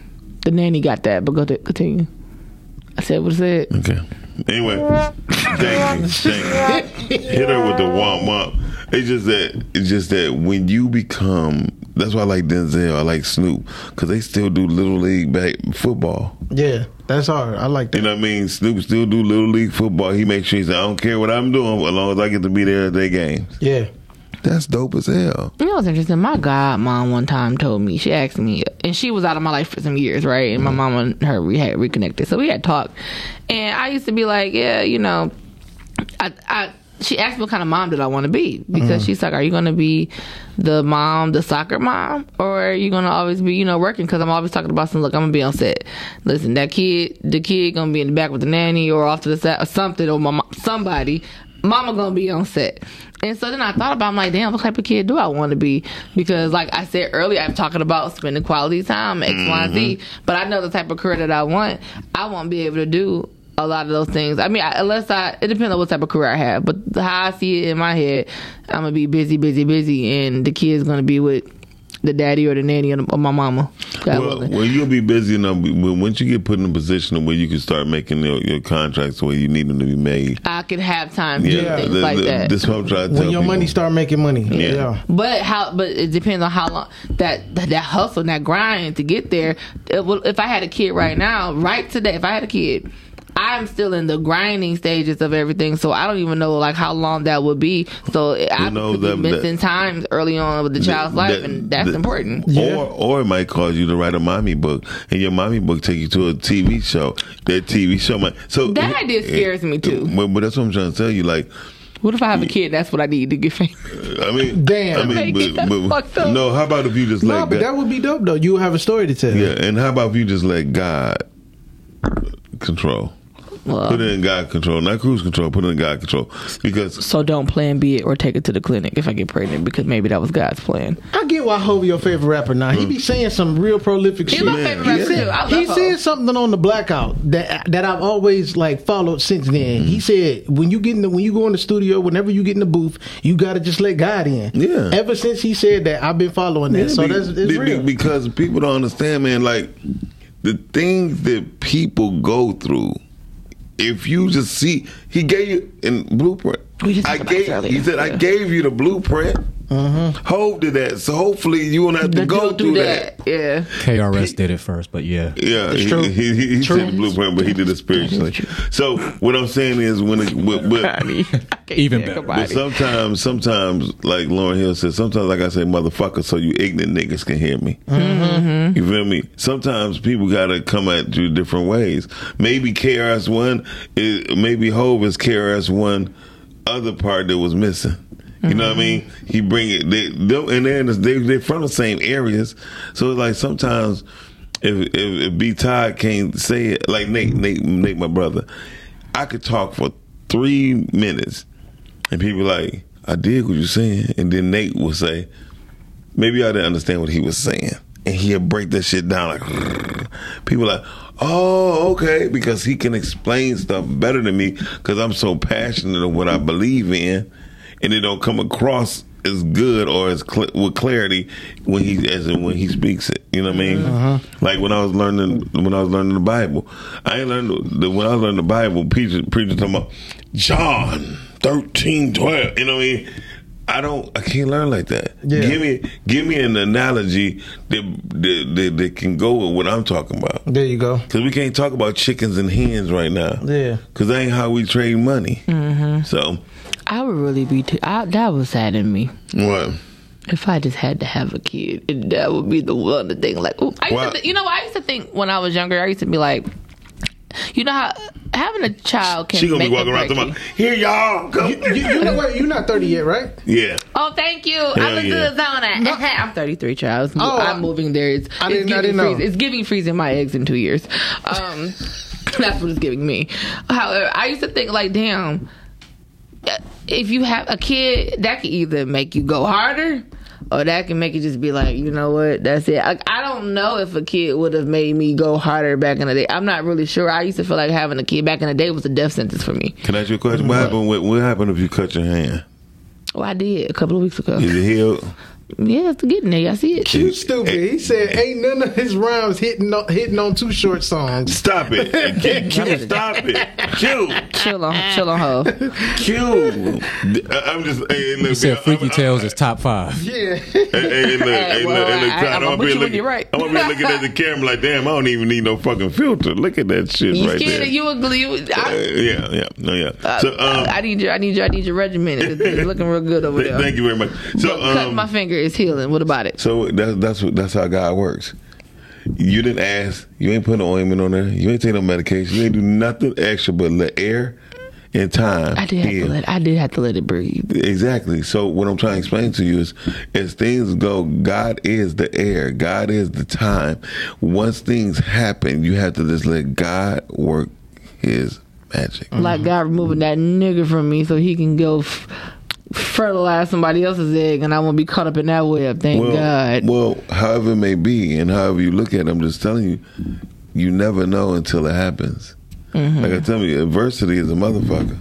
The nanny got that, but go to continue. I said what is I said. Okay. Anyway, thank you. Thank you. Hit her with the womp womp. It's just that it's just that when you become that's why I like Denzel, I like Snoop because they still do little league back football. Yeah, that's hard. I like that. You know what I mean? Snoop still do little league football. He makes sure he said, "I don't care what I'm doing, as long as I get to be there at their games." Yeah, that's dope as hell. You know what's interesting? My godmom one time told me, she asked me, and she was out of my life for some years, right? And my Mm-hmm. mom and her we had reconnected. So we had talked. And I used to be like, yeah, you know, I, I, she asked me what kind of mom did I want to be because Mhm. she's like, are you going to be the mom, the soccer mom, or are you going to always be, you know, working? Because I'm always talking about some. Look, I'm gonna be on set. Listen, that kid, the kid gonna be in the back with the nanny or off to the side or something or my mom, somebody. Mama gonna be on set. And so then I thought about, I'm like, damn, what type of kid do I want to be? Because, like I said earlier, I'm talking about spending quality time, X, Y, and Z. Mm-hmm. But I know the type of career that I want. I won't be able to do a lot of those things. I mean, I, unless I, it depends on what type of career I have. But how I see it in my head, I'm gonna be busy, busy, busy, and the kid's gonna be with the daddy or the nanny or, the, or my mama. God Well, well, you'll be busy enough. When once you get put in a position where you can start making your, your contracts where you need them to be made. I could have time to do Yeah, things the- like the- that. this what I'm trying to tell when your people. money start making money. Yeah. Yeah. But how? But it depends on how long that that, that hustle, and that grind to get there. It will, if I had a kid right now, right today, if I had a kid, I'm still in the grinding stages of everything, so I don't even know like how long that would be. So I knows could be that- missing times early on with the child's life, that- and that's that- important. Or or it might cause you to write a mommy book, and your mommy book take you to a TV show. That TV show might so That idea scares me, too. But, but that's what I'm trying to tell you. Like, What if I have a kid? That's what I need to get famous. I mean, <laughs> Damn. I mean, but, but- no. How about if you just No, let but God, that would be dope though. You have a story to tell. yeah, and how about if you just let God control? Put it in God control, not cruise control. Put it in God control because So don't plan B it or take it to the clinic if I get pregnant because maybe that was God's plan. I get why Hov your favorite rapper now. He be saying some real prolific He shit. my favorite rapper, too. I love he Hov. said something on the blackout that that I've always like followed since then. Mm-hmm. He said when you get in the, when you go in the studio, whenever you get in the booth, you gotta just let God in. Yeah. Ever since he said that, I've been following that. Yeah, so be- that's it's be- real. because people don't understand, man. Like the things that people go through. If you just see, he gave you in blueprint. I gave. He said, "I gave you the blueprint." Hope did that, so hopefully you won't have to But go don't through that. that. Yeah. KRS did it first, but yeah. Yeah, It's he, true. he, he, he True. said the blueprint, but he did it spiritually. So what I'm saying is, when it, but, but <laughs> Even better. But sometimes, sometimes, like Lauryn Hill said, sometimes, like I say, motherfucker, so you ignorant niggas can hear me. Mm-hmm. You feel me? Sometimes people gotta come at you different ways. Maybe KRS One maybe Hov is KRS One other part that was missing. You know what I mean? He bring it. They, they and they're, the, they they're from the same areas, so it's like sometimes if if, if B Todd can't say it, like Nate, Nate, Nate, my brother, I could talk for three minutes, and people like, I did what you're saying, and then Nate will say, maybe I didn't understand what he was saying, and he'll break that shit down like, <laughs> people like, oh, okay, because he can explain stuff better than me because I'm so passionate of what I believe in, and it don't come across as good or as cl- with clarity when he as in when he speaks it. You know what I mean? Uh-huh. Like when I was learning when I was learning the Bible, I ain't learned the, when I was learning the Bible. Preacher preacher talking about John thirteen twelve. You know what I mean? I don't. I can't learn like that. Yeah. Give me give me an analogy that that, that that can go with what I'm talking about. There you go. Because we can't talk about chickens and hens right now. Yeah. Because that ain't how we trade money. Mm-hmm. So I would really be too. I, that would sadden me. what? If I just had to have a kid, and that would be the one thing. Like, ooh, I used to th- you know, I used to think when I was younger, I used to be like, you know how having a child can She gonna make be walking around break talking here y'all come. You, you know what? You're not 30 yet, right? Yeah. Oh, thank you. Hell I'm a yeah. good zone. I'm 33, child. It's- Oh, I'm moving there. It's, I it's didn't- I giving didn't know. It's giving freezing my eggs in two years. Um, <laughs> that's what it's giving me. However, I used to think like, damn, if you have a kid, that could either make you go harder. Or that can make you just be like, you know what? That's it. Like, I don't know if a kid would have made me go harder back in the day. I'm not really sure. I used to feel like having a kid back in the day was a death sentence for me. Can I ask you a question? What happened? What, what happened if you cut your hand? Oh, I did a couple of weeks ago. Is it healed? <laughs> Yeah, it's getting there. I see it. You stupid. He said ain't none of his rhymes hitting on, hitting on Too Short songs. Stop it. <laughs> Q, Q, stop it. Q. Chill on, chill on her. Q. I'm just. Hey, look, He said I'm- Freaky Tales is top five. <laughs> Yeah. Hey, hey, look, hey, look, hey, look, I- Todd, I'm I'm up with here you when looking. you're right. I'm up here looking at the <laughs> camera like, damn, I don't even need no fucking filter. Look at that shit You right there. you would you, Uh, I, yeah, yeah, no, yeah. uh, So, um, I need your, I need your, I need your regimen. It's, it's looking real good over there. thank you very much. So, Look, cut um, my finger is healing. What about it? So that's that's that's how God works. You didn't ask. You ain't put no ointment on there. You ain't taking no medication. You ain't do nothing extra but let air and time. I did have heal. to let, I did have to let it breathe. Exactly. So what I'm trying to explain to you is, as things go, God is the air. God is the time. Once things happen, you have to just let God work His magic. Like mm-hmm. God removing that nigga from me so he can go f- fertilize somebody else's egg, and I won't be caught up in that web. Thank well, God. Well, however it may be, and however you look at it, I'm just telling you, you never know until it happens. Mhm. Like I tell you, adversity is a motherfucker.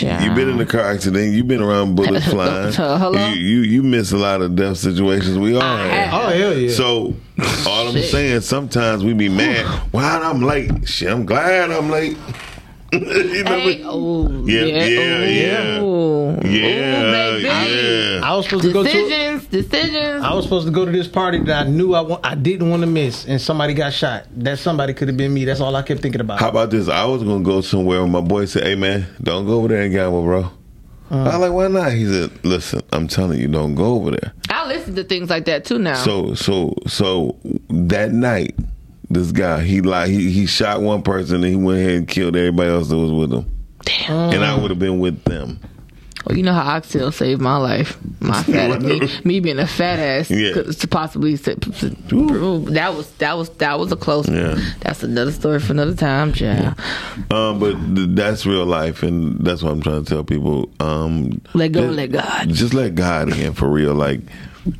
You've been in a car accident. You've been around bullets <laughs> flying. Hello? You, you you miss a lot of death situations. We all have. Oh hell yeah. So all I'm saying, sometimes we be mad. Why I'm late? Shit, I'm glad I'm late. You know Hey, what? oh, Yeah, yeah, yeah, Ooh. yeah, Ooh, oh, yeah. I was supposed to go to. Decisions, decisions. I was supposed to go to this party that I knew I wa- I didn't want to miss, and somebody got shot. That somebody could have been me. That's all I kept thinking about. How about this? I was gonna go somewhere, and my boy said, "Hey man, don't go over there and gamble, bro." Uh. I was like, "Why not?" He said, "Listen, I'm telling you, don't go over there." I listen to things like that too now. So so so that night, this guy he like he he shot one person and he went ahead and killed everybody else that was with him. Damn. And I would have been with them. Well, you know how Oxtail saved my life. My <laughs> fat me, me being a fat ass Yeah. to possibly that was that was that was a close. Yeah. That's another story for another time, child. Um, but that's real life, and that's what I'm trying to tell people. Um, Let go, just- let God. Just let God in for real. Like,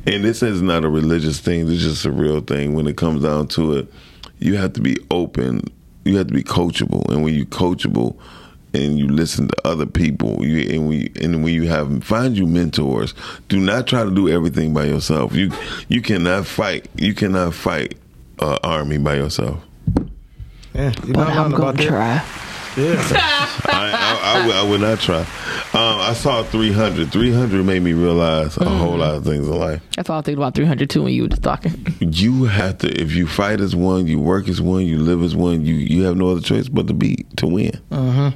and this is not a religious thing. It's just a real thing. When it comes down to it, you have to be open. You have to be coachable, and when you coachable. And you listen to other people, you and we and when you have find you mentors. Do not try to do everything by yourself. You you cannot fight. You cannot fight an army by yourself. Yeah, you're But I'm gonna about that. try. Yeah. <laughs> I, I, I, would, I would not try. Um, I saw 300. 300 made me realize a whole lot of things in life. That's all I think about 300 too when you were just talking. You have to, if you fight as one, you work as one, you live as one, you, you have no other choice but to be, to win. Uh-huh.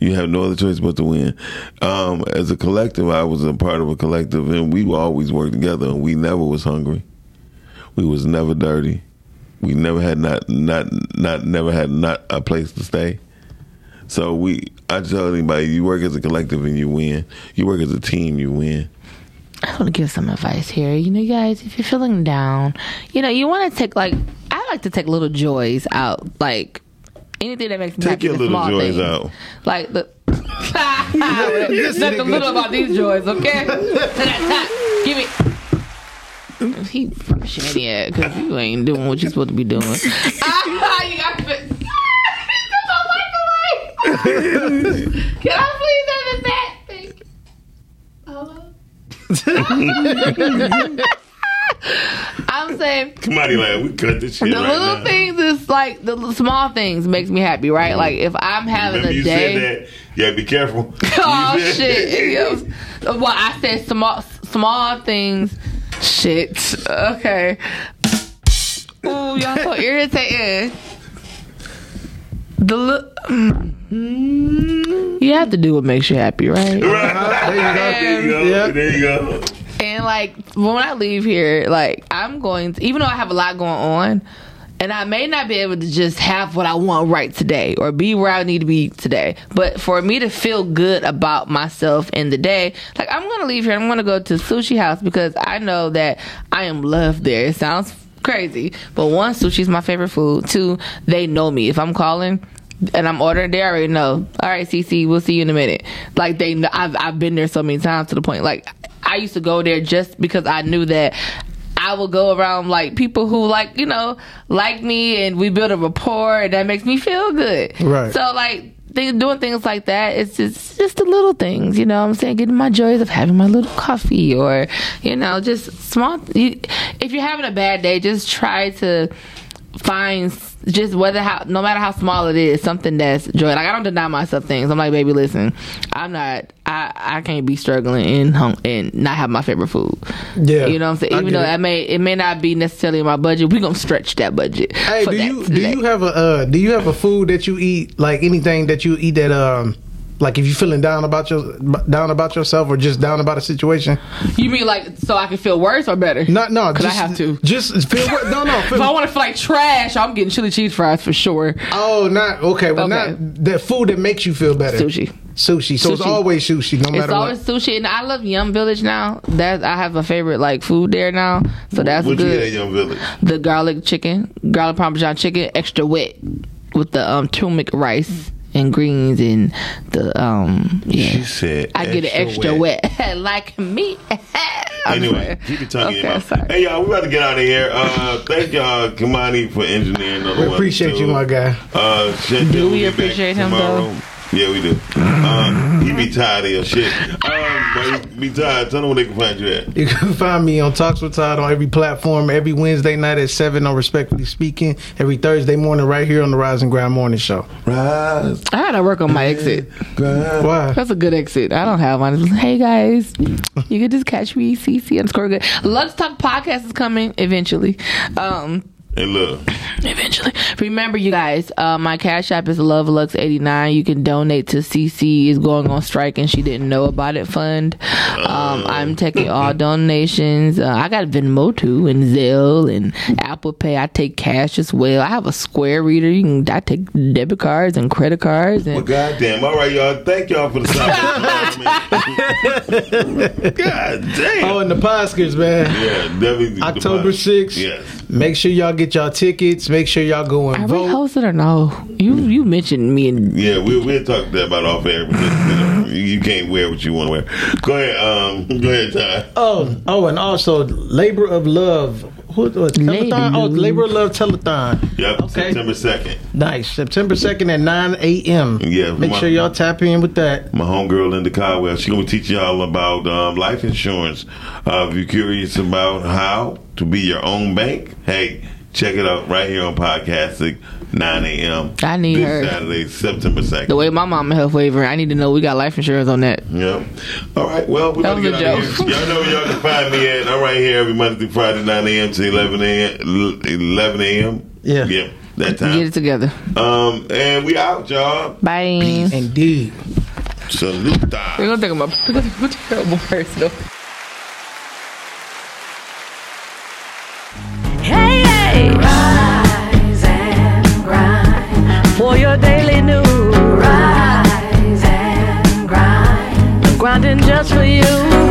You have no other choice but to win. Um, as a collective, I was a part of a collective, and we always worked together, and we never was hungry. We was never dirty. We never had not not not never had not a place to stay. So we, I tell anybody, you work as a collective and you win. You work as a team, you win. I want to give some advice here. You know, guys, if you're feeling down, you know, you want to take like I like to take little joys out, like anything that makes me Take happy. your the little joys things. out. Like the. <laughs> Nothing little about these joys, okay? <laughs> Give me. He shady because you ain't doing what you're supposed to be doing. <laughs> ah, you got to. <laughs> Can I please have a fat? Thank you. Hello. I'm saying Somebody like, we cut this shit the right little now. things is like the small things makes me happy, right? Mm-hmm. Like if I'm having Remember a you day. said that? Yeah, be careful. <laughs> Oh shit! Yo, Well, I said small, small things. Shit. Okay. Ooh, y'all so irritating. The look. You have to do what makes you happy, right? There you go. There you go. And like when I leave here, like I'm going to, even though I have a lot going on, and I may not be able to just have what I want right today or be where I need to be today. But for me to feel good about myself in the day, like I'm gonna leave here. I'm gonna go to Sushi House because I know that I am loved there. It sounds crazy, but one, sushi's my favorite food. Two, they know me. If I'm calling and I'm ordering, they already know. All right, CC, we'll see you in a minute. Like they, know, I've I've been there so many times to the point. Like I used to go there just because I knew that I will go around like people who like you know like me, and we build a rapport, and that makes me feel good. Right. So like thing, doing things like that. It's just just the little things, you know. what I'm saying getting my joys of having my little coffee, or you know, just small. You, if you're having a bad day, just try to find s- just whether how no matter how small it is something that's joy. Like i don't deny myself things. I'm like baby listen i'm not i i can't be struggling and hung and not have my favorite food. Yeah, you know what i'm saying? Even though it. that may it may not be necessarily in my budget we gonna stretch that budget Hey, do you do you have a uh, do you have a food that you eat like anything that you eat that um like if you're feeling down about your down about yourself or just down about a situation? You mean like so I can feel worse or better? No, no, because I have to. Just feel worse. no, no. <laughs> if I want to feel like trash, I'm getting chili cheese fries for sure. Oh, not okay. Well, Okay. not that food that makes you feel better. Sushi. Sushi. So it's always sushi, no matter It's matter always sushi, and I love Yum Village now. That I have a favorite like food there now, so that's what you good. get at Yum Village? the garlic chicken, garlic parmesan chicken, extra wet with the um turmeric rice and greens and the um yeah. She said. I get it extra wet, <laughs> like me. <laughs> Anyway, keep your tongue in your Okay, mouth. sorry. Hey y'all, we about to get out of here. Uh, thank y'all, Kimani, for engineering. another We one, appreciate you, my guy. Uh, Do we appreciate him, tomorrow. though? Yeah, we do. Uh, he be tired of your shit. Um, but he be tired. Tell them where they can find you at. You can find me on Talks with Todd on every platform every Wednesday night at seven on Respectfully Speaking. Every Thursday morning right here on the Rise and Grind Morning Show. Rise. I had to work on my exit. Why? That's a good exit. I don't have one. Hey guys, you can just catch me CC underscore good. Lux Talk podcast is coming eventually. Um, Hey, look. eventually. Remember, you guys, uh, my cash app is lovelux89. You can donate to CC is going on strike and she didn't know about it fund. Um, I'm taking all donations. Uh, I got Venmo too and Zelle and Apple Pay. I take cash as well. I have a Square reader. You can I take debit cards and credit cards and Well, goddamn. All right, y'all. Thank y'all for the support. God damn. Oh, and the Poskers, man. Yeah, definitely. October 6th. Yes. Make sure y'all get y'all tickets. Make sure y'all go and Are we vote. hosted or no? You you mentioned me and Yeah, we we'll talk that about off air because you, know, you you can't wear what you want to wear. Go ahead, um, <laughs> go ahead, Ty. Oh, oh, and also Labor of Love. Who, uh, telethon? Oh, Labor of Love telethon. Yep, Okay. September second. Nice. September 2nd at 9 a.m. Yeah, Make my- sure y'all tap in with that. My homegirl Linda Caldwell, she's gonna teach y'all about um, life insurance. Uh, if you're curious about how to be your own bank, hey, check it out right here on Podcastic, 9 a.m. I need this her. Saturday, September 2nd. the way my mama health waiver. I need to know we got life insurance on that. Yep. All right. Well, we're That to was get a out of joke. here. Y'all know where y'all can find me at. I'm right here every Monday through Friday, 9 a.m. to 11 a.m. 11 a.m. Yeah. Yeah. That time. Get it together. Um, and we out, y'all. Bye. Indeed. Saluta. We're gonna take <laughs> my we're gonna take a terrible person. For your daily news. Rise and grind. Grinding just for you.